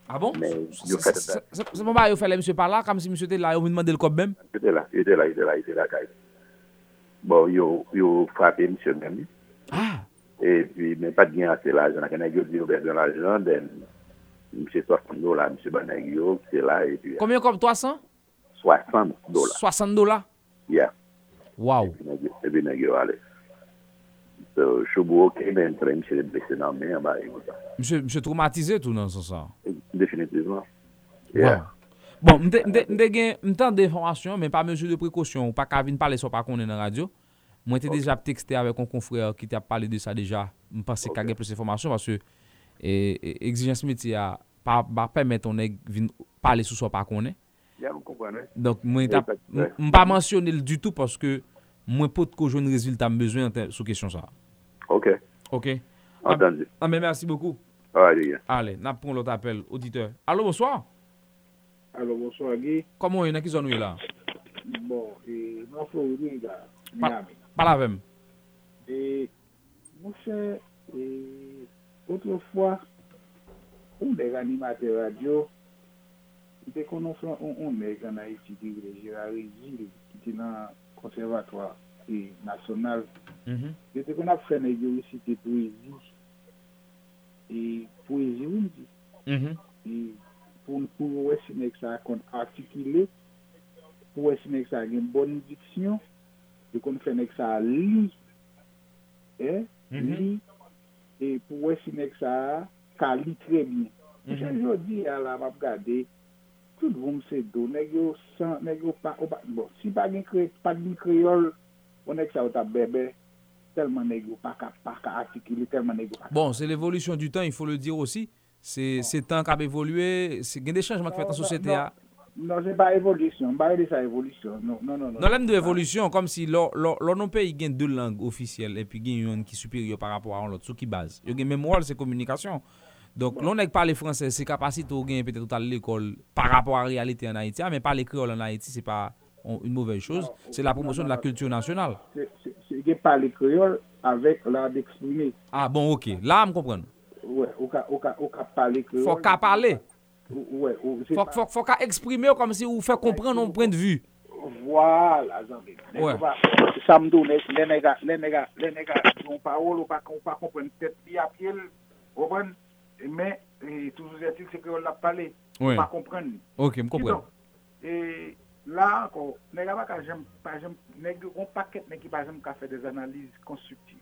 A bon? Se mwen ba yo fele mwen se par la, kam si mwen se te la, yo mwen demande l kop bem? Yo te la, yo te la, yo te la, yo te la kay. Bon, yo, yo frape msye mèm. Ah! E pi, men pat gen ase l'ajan. Aken a yo di yo bezan l'ajan, den msye 60 dola, msye banan yo, se la, e pi... Koumyen kom 300? 60 dola. 60 dola? Ya. Waw. E pi nan yo ale. So, choubou ok, men tre msye de blese nan men, ba, e mouta. Msye traumatize tout nan son sa? Definitivman. Ya. Waw. Bon, mte gen, mte an de informasyon, men pa mezur de prekosyon, ou pa kavin pale so pa konen nan radyo, mwen te okay. deja tekste avek kon konfrer ki te ap pale de sa deja, mwen mpase okay. kage plus informasyon, parce e, e, exijens meti a pa pa permet on e vin pale sou so pa konen. Ya, m konpwane. Donk mwen ta, mwen pa mansyonel du tout, parce paske mwen pot ko joun rezultat mbezwen sou kesyon sa. Ok. Ok. Entendu. Ah, ah mais merci beaucoup. Allez, yeah. Allez, n'a pas l'autre appel, auditeur. Allô, bonsoir. Alo, bonsoy Agui. Komo yon, aki zon ou yon la? Bon, e, nan Florida, Miami. Palavem. E, mwen se, e, otre fwa, ou de ganimate radio, de konon flan, ou ne gana iti digre Girari Zil, ki ti nan konservatoa e nasyonal. De te kon ap fene yo isi te poezi. E, poezi ou mdi. E, poezi. Dit, Mhm. et pour pour ouais si nek ça kon articuler pour ouais si nek ça a une bonne diction et qu'on fait nek ça li eh Mhm. li et pour ouais si nek ça ka li très bien Mhm. je dis à la m'a regarder tout le monde c'est do nèg yo sans nèg yo pas ou pas- bon si pas gen cré pas de créole on nek ça ou ta bébé tellement nèg yo pas ka articuler tellement yo pas Bon, c'est l'évolution du temps, il faut le dire aussi. Se tan kap evolwe, gen de chanjman ki fet an non, sosyete non, a. Non, non, se pa evolisyon, ba e de sa evolisyon. Non, non, non. Non lem de ah. evolisyon, kom si lor nou pe gen de lang ofisyel, epi gen yon ki superior par rapport an lot, sou ki baz. Yo gen memwal se komunikasyon. Donk, bon. lon ek pale franse, se kapasite ou gen pete toutal l'ekol par rapport a realite an Haiti, a ah, men pale kreol an Haiti, se pa yon mouvej chose, se la promosyon de la kultur nasyonal. Se gen pale kreol avek la deksprime. Ah, bon, ok. La m kompren. ou parler. Faut ka parler. Faut, exprimer comme si ou fait comprendre ouais, un de vue. Voilà, zanbe. Ouais. Sa mdou, le nega, le nega, le nega, yon parol ou pa, ou pa kompren tet mais, toujours c'est que on l'a parlé. Pas comprendre. Ok, m'comprenne. Et, là encore, nega pa ka jem, on fait des analyses constructives.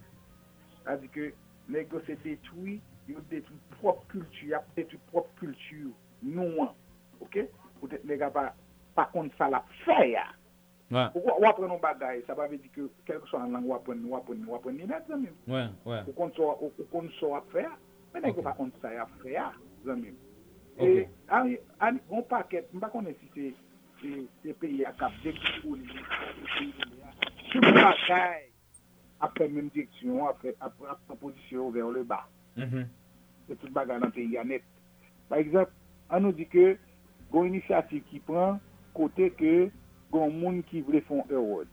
C'est-à-dire que, nega, c'était tout, yo detu prop kultu, yap detu prop kultu nou an, ok? Ou det nega pa, pa kont sa la fè ya. Ouais. Ou apren nou bagay, sa pa ve di ke kelke so an lang wapren, wapren, wapren ni net zanmim. Ouais, ouais. Ou kont so, ou kont so ap fè ya, men nega okay. pa kont sa ya fè ya zanmim. Okay. E an, an, an paket, mba konen si se, se, se peyi akap dekli ou li, se peyi ya, se bagay, apre menm direksyon, apre, apre, apre, apre posisyon ver le ba. Mhm. Se tout bagan nan peyi anet. Par exemple, an nou di ke gon inisiatif ki pran kote ke gon moun ki vle fon award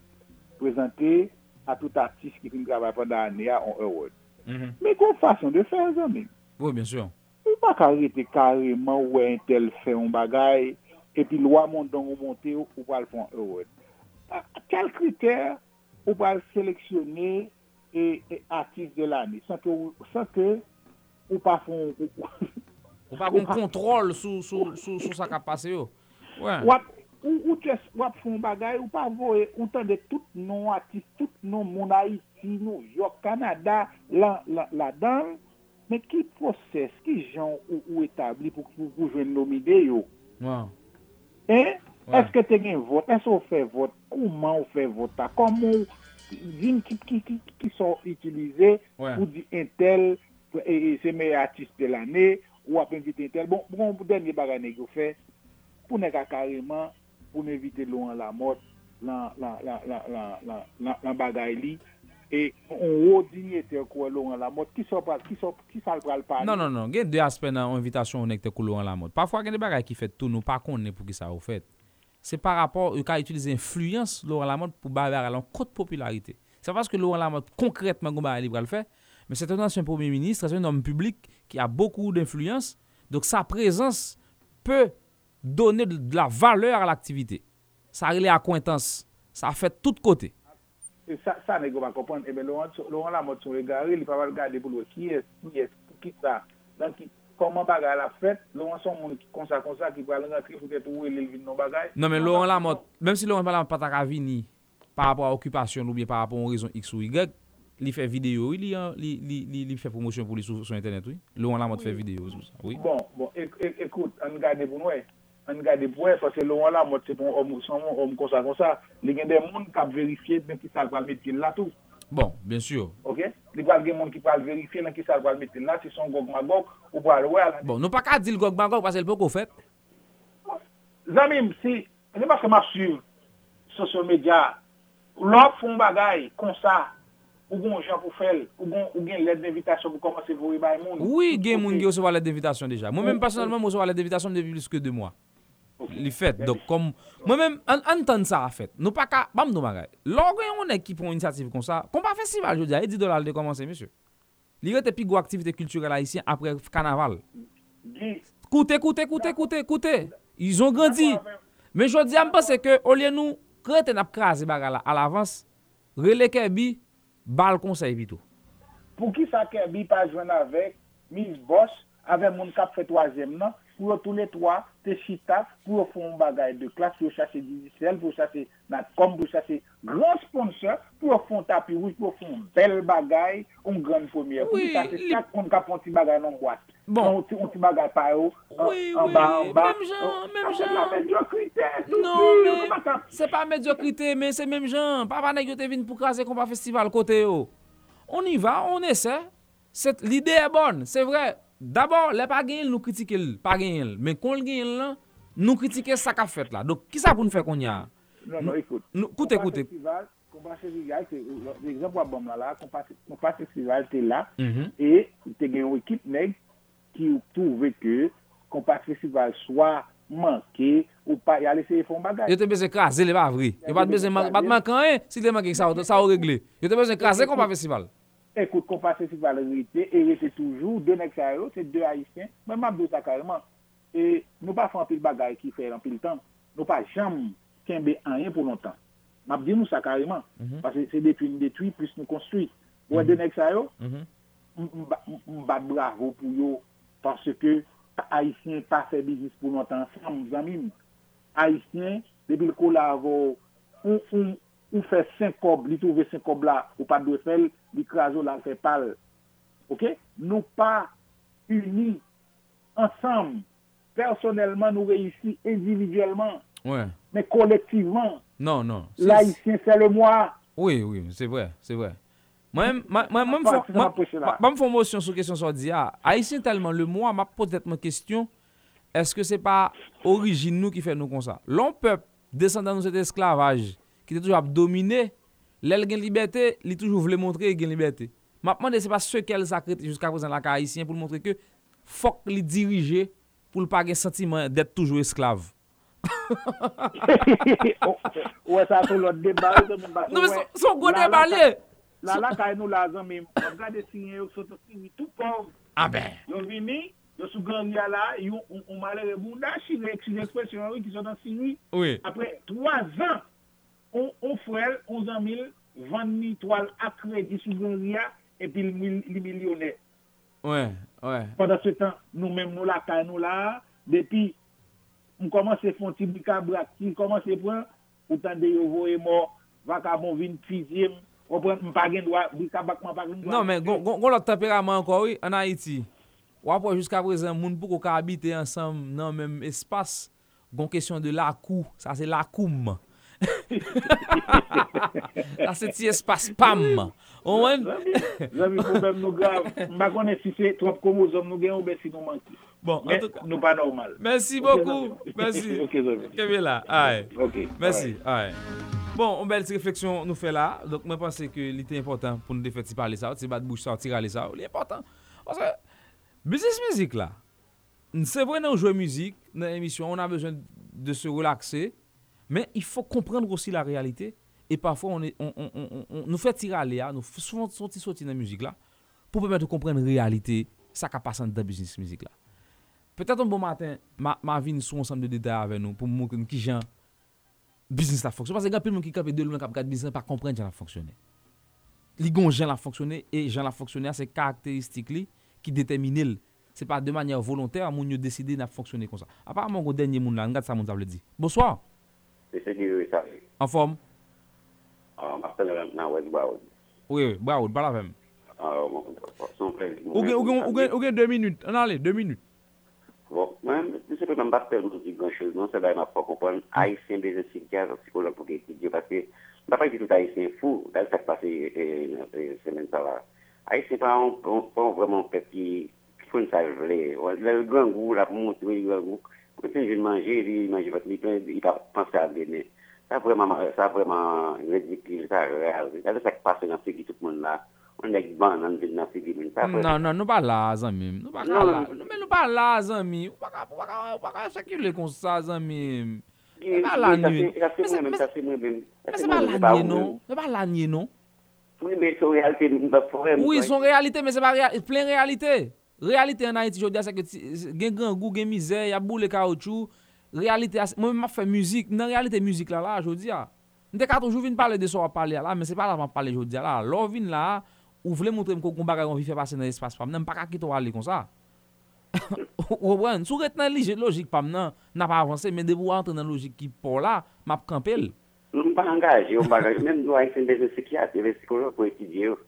Prezante a tout artist ki fin travay pandan ane a an e-road. Men mhm. kon fason de fè zan men. Oui, bien sûr. Ou pa karete kareman ou un tel fè yon bagay epi lwa moun don ou monte ou pal fon e-road. Kel kriter ou pal seleksyonè e, e artist de l'ane? San ke pou pa fon... Pou pa kon kontrol sou, sou, sou, sou sa kapase yo. Ouais. Wap, ou, ou ches wap fon bagay, ou pa voe, ou tande tout non atis, tout non moun Haiti, nou York, Kanada, la, la, la dan, men ki proses, ki jan ou, ou etabli pou pou jwen nomide yo. Waw. Eh? Ouais. Eske te gen vot, eske ou fe vot, kouman ou fe vot ta, komon, zin ki, ki, ki, ki son itilize ouais. pou di entel, E, e, se me artist de l'anè, ou ap invite tel. Bon, bon, bon pou denye baga neg yo fe, pou neg a kareman, pou ne invite lou an la mot, lan, lan, lan, lan bagay li, e on wou dinye te kou lou an la mot, ki sal so so, pral pa. Non, non, non, gen de aspen nan invitation ou neg te kou lou an la mot. Pafwa gen de bagay ki fet tou nou, pa kon ne pou ki sa ou fet. Se par rapport, yo ka utilize influence lou an la mot pou bagay alan kote popularite. Se paske lou an la mot konkretman goun bagay li pral fe, Mais c'est un ancien Premier ministre, c'est un homme public qui a beaucoup d'influence. Donc sa présence peut donner de la valeur à l'activité. Ça a à acquaintance. Ça a fait de tous côtés. Sa, sa ne go pa kompon, ebe, Laurent Lamotte sou regare, li pa pa regare pou lwe ki es, ki es, ki sa, dan ki, koman bagay la fet, Laurent son moun ki konsa konsa ki pa langan ki foutet ou el elvin non bagay. Non men Laurent Lamotte, menm si Laurent Lamotte pataka vini, par rapport a okupasyon, ou bien par rapport a orizon X ou Y, li fè videyo, li, li, li, li fè promosyon pou li sou son internet, oui? Le on la mot fè videyo sou sa, oui? Bon, bon, ekout, an gade pou nou e, an gade pou e, fò se le on la mot se pon om, son om konsa konsa, li gen de moun kap verifiye men ki sa kwa metil la tou. Bon, bien sûr. Ok? Li kwa gen moun ki pal verifiye men ki sa kwa metil la, si son gog magog, ou pal wè la. Bon, nou pa ka dil gog magog, pasel pou kou fèt? Zanmim, si, ne pa se ma sur, sosyo media, lò foun bagay konsa, ou bon jan pou fel, ou, bon, ou gen led d'invitasyon pou komanse vou e bay moun. Oui, gen okay. moun gen osowa led d'invitasyon deja. Mwen men personelman mwen osowa led d'invitasyon depi plus ke 2 mwa. Okay. Li fet, dok kom, mwen men an, an tan sa a fet. Nou pa ka, bam nou magay. Lò gen yon ek ki pou inisiativ kon sa, kon pa festival jodi a, e 10 dolar de komanse, monsye. Li rete pi gwo aktivite kulturel haisyen apre kanaval. Koute, koute, koute, koute, koute. Ils ont grandi. Men jodi a mpense ke, olye nou, krete nap krasi baga la, al avans, releke bi, bal konsey bitou. Pou ki sa Kerbi pa jwen avèk, mis bos, avè moun kap fè toazèm nan, pou yo toune 3, te chita, pou yo foun bagay de klas, pou yo chase dizisel, pou yo chase natkom, pou yo chase gran sponsor, pou yo foun tapi wouj, pou yo foun bel bagay, on gran fomye. Pou yo chase chak, on kapon ti bagay nan gwat. Bon. On ti bagay pa yo, an ba, an ba. Mèm jan, mèm jan. La mediokrite, tout non, tout. Se pa mediokrite, men se mèm jan. Pa pa negyo te vin pou kaze kompa festival kote yo. On y va, on ese. L'idée est bonne, c'est vrai. d'abord, le pa gen el nou kritike el, pa gen el, men kon l gen el lan, nou kritike sa ka fet la. Dok, ki sa pou nou fe kon ya? Non, non, ekoute. Koute, koute. Kompa festival, l'exemple wap bom la la, kompa festival te la, e te gen yon ekip neg ki ou touve ke kompa festival swa manke ou pa yale se yon bagay. Yo te beze krasi, le ba avri. Yo bat beze, bat mankan e, si le manke sa ou regle. Yo te beze krasi kompa festival. ekout kon pase si valerite, e rete toujou, de nek sa yo, mhm. se de haisyen, mwen mabdou sa kareman. E nou pa fan pil bagay ki fè lan pil tan, nou pa jam kenbe anyen pou lontan. Map di nou sa kareman, mm -hmm. pase se detui nou detui, plus nou konstruy. Ou mm -hmm. de nek sa yo, mbat bravo pou yo, parce ke haisyen pa fè bizis pou lontan, sam mou zanmim. Haisyen, debil kou la avou, ou, ou fè sinkob, li touve sinkob la, ou pa dwe fèl, li kraso la fè pal. Ok? Nou pa uni ansam, personelman nou reyusi, individuelman, ouais. men kolektiveman. Non, non. La isyen fè le mwa. Oui, oui, c'est vrai, c'est vrai. Mwen ah, fon motion sou kesyon sou di ya, a ah, isyen telman le mwa, ma pot etman kesyon, eske se pa orijin nou ki fè nou kon sa. Lon pep, desan dan nou set esklavaj, ki te toujou ap domine, lèl gen libertè, li toujou vle montre gen libertè. Mapman de se pa sekel sakrete jiska prezant laka Haitien pou l'montre ke fok li dirije pou l'pa gen sentimen det toujou esklav. Ouè e sa sou lot debal Non men son go debalè La laka e nou la zan men Mwen gade sinye yo soto sinye tout pov ah Yo vini Yo sou gangya la Yo ou male rebounda Sinye ekspresyon yo ki soto sinye Apre 3 an on fwel, on zanmil, van mi toal akre di souzon ria, epi li milyonè. Ouè, ouè. Pendan se tan, nou mèm nou la kay nou la, depi, m komanse fon ti bika brak, ti komanse pran, ou tan de yo vo e mor, vaka bon vin pizim, ou pran m pagin dwa, bika bakman pagin dwa. Non men, goun lot temperament anko, oui, an Haiti, wapwa jiska prezen, moun pou kou ka habite ansam nan menm espas, goun kesyon de lakou, sa se lakoum, A se ti espas pam. Ouwen? Zami problem nou grav. Mba konen si se trop komozom nou gen ou be si nou manki. Bon, en tout ka. Nou pa normal. Mersi bokou. Mersi. Ok, zami. Kebe la. Aè. Ok. Mersi. Aè. Bon, on bel ti refleksyon nou fe la. Donk mwen pense ke li te important pou nou defeti pale sa ou. Ti bat bouch sa ou, ti rale sa ou. Li important. Ose, bizis mizik la. Se vre nou jwe mizik nan emisyon, on a bezwen de se relakse. Mais il faut comprendre aussi la réalité. Et parfois, on, est, on, on, on nous fait tirer à l'air, nous souvent sortir sortir dans la musique là, pour permettre de comprendre la réalité, ça qui passe dans le business musique là. Peut-être un bon matin, ma, ma vie nous sont ensemble de détails avec nous pour montrer qui gens business la fonctionne. Parce que quand monde qui capte de l'homme qui capte business, pas comprendre comment la fonctionner. Ligon jan la fonctionner et jan la fonctionner, c'est caractéristique li, qui détermine C'est pas de manière volontaire, moun yo décider de fonctionner comme ça. Apparemment, au dernier monde là, regarde ça, mon dit. Bonsoir. Mese ki yon sa. An fom? An, mase nan nan wèk ba wèk. Ouye, ba wèk, bala fèm. An, son fèm. Ou gen 2 minute, an ale, 2 minute. Bon, mwen, mese pe mwen bat fèm nou di gwen chèz, non se la yon ap fò kompon, a yon sèm bezè sikyan, psikolog pou gen kidye, paske, mwen pa yon tout a yon sèm fou, dal fèk pase e, e, e, semen sa la. A yon sèm pa, mwen pon vreman pep ki, ki foun sa vle, lè yon gwen gou, la pou moun, yon gwen gou, Mwen jen manje, li manje vat mi plen, li pa panse a bene. Sa vreman, sa vreman redikil, sa real. Sa de sa ki pase nan figi tout moun la. On dek ban nan vin nan figi moun. Non, non, nou pa la, zanmim. Nou pa la, nou pa la, zanmim. Ou pa ka, ou pa ka, ou pa ka, chakil le konsa, zanmim. E pa la nye. Mwen se pa la nye nou. Se pa la nye nou. Mwen se pa la nye nou. Mwen se pa la nye nou. Mwen se pa la nye nou. Mwen se pa la nye nou. Realite an Haiti jodi a se ke gen gangou, gen mizè, ya bou le kaoutchou. Realite a se, mwen mwen fè müzik, nan realite müzik la la jodi a. Nte katou jou vin pale de so a pale a la, men se pa la van pale jodi a la. Lò vin la, ou vle moutre mkou kon bagay kon vi fè pase nan espas pam, nan mpaka ki to wale kon sa. Ou wèn, sou ret nan lije logik pam nan, nan pa avanse, men debou antre nan logik ki pou la, map kampel. Mwen pa angaje, mwen bagay, men mwen do a eksen de psikiatri, psikolog pou etidye yo.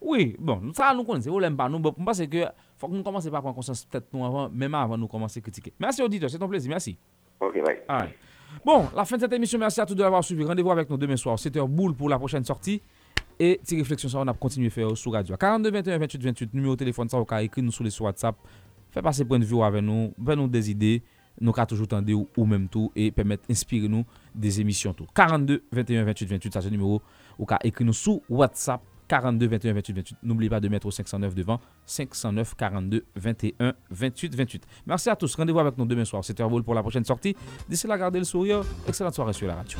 Oui, bon, ça nous connaissons, on l'aime pas nous, bon, je pense que faut que nous commencer par prendre conscience peut-être nous avant, même avant nous commencer à critiquer. Merci auditeur, c'est ton plaisir, merci. Ok, bye. Bon, la fin de cette émission, merci à tous d'avoir suivi. Rendez-vous avec nous demain soir, 7h boule pour la prochaine sortie. Et petite réflexion, ça, on a continué à faire sur radio. 42 21 28 28, numéro de téléphone, ça, on a écrit nous sur les WhatsApp. Faites passer point de vue avec nous, faites nous des idées, nous avons toujours tendé ou, ou même tout, et permettre d'inspirer nous des émissions tout. 42 21 28 28, ça c'est le numéro, ou a écrit nous sur WhatsApp 42 21 28 28. N'oubliez pas de mettre au 509 devant. 509 42 21 28 28. Merci à tous. Rendez-vous avec nous demain soir. 7h pour la prochaine sortie. D'ici là, gardez le sourire. Excellente soirée sur la radio.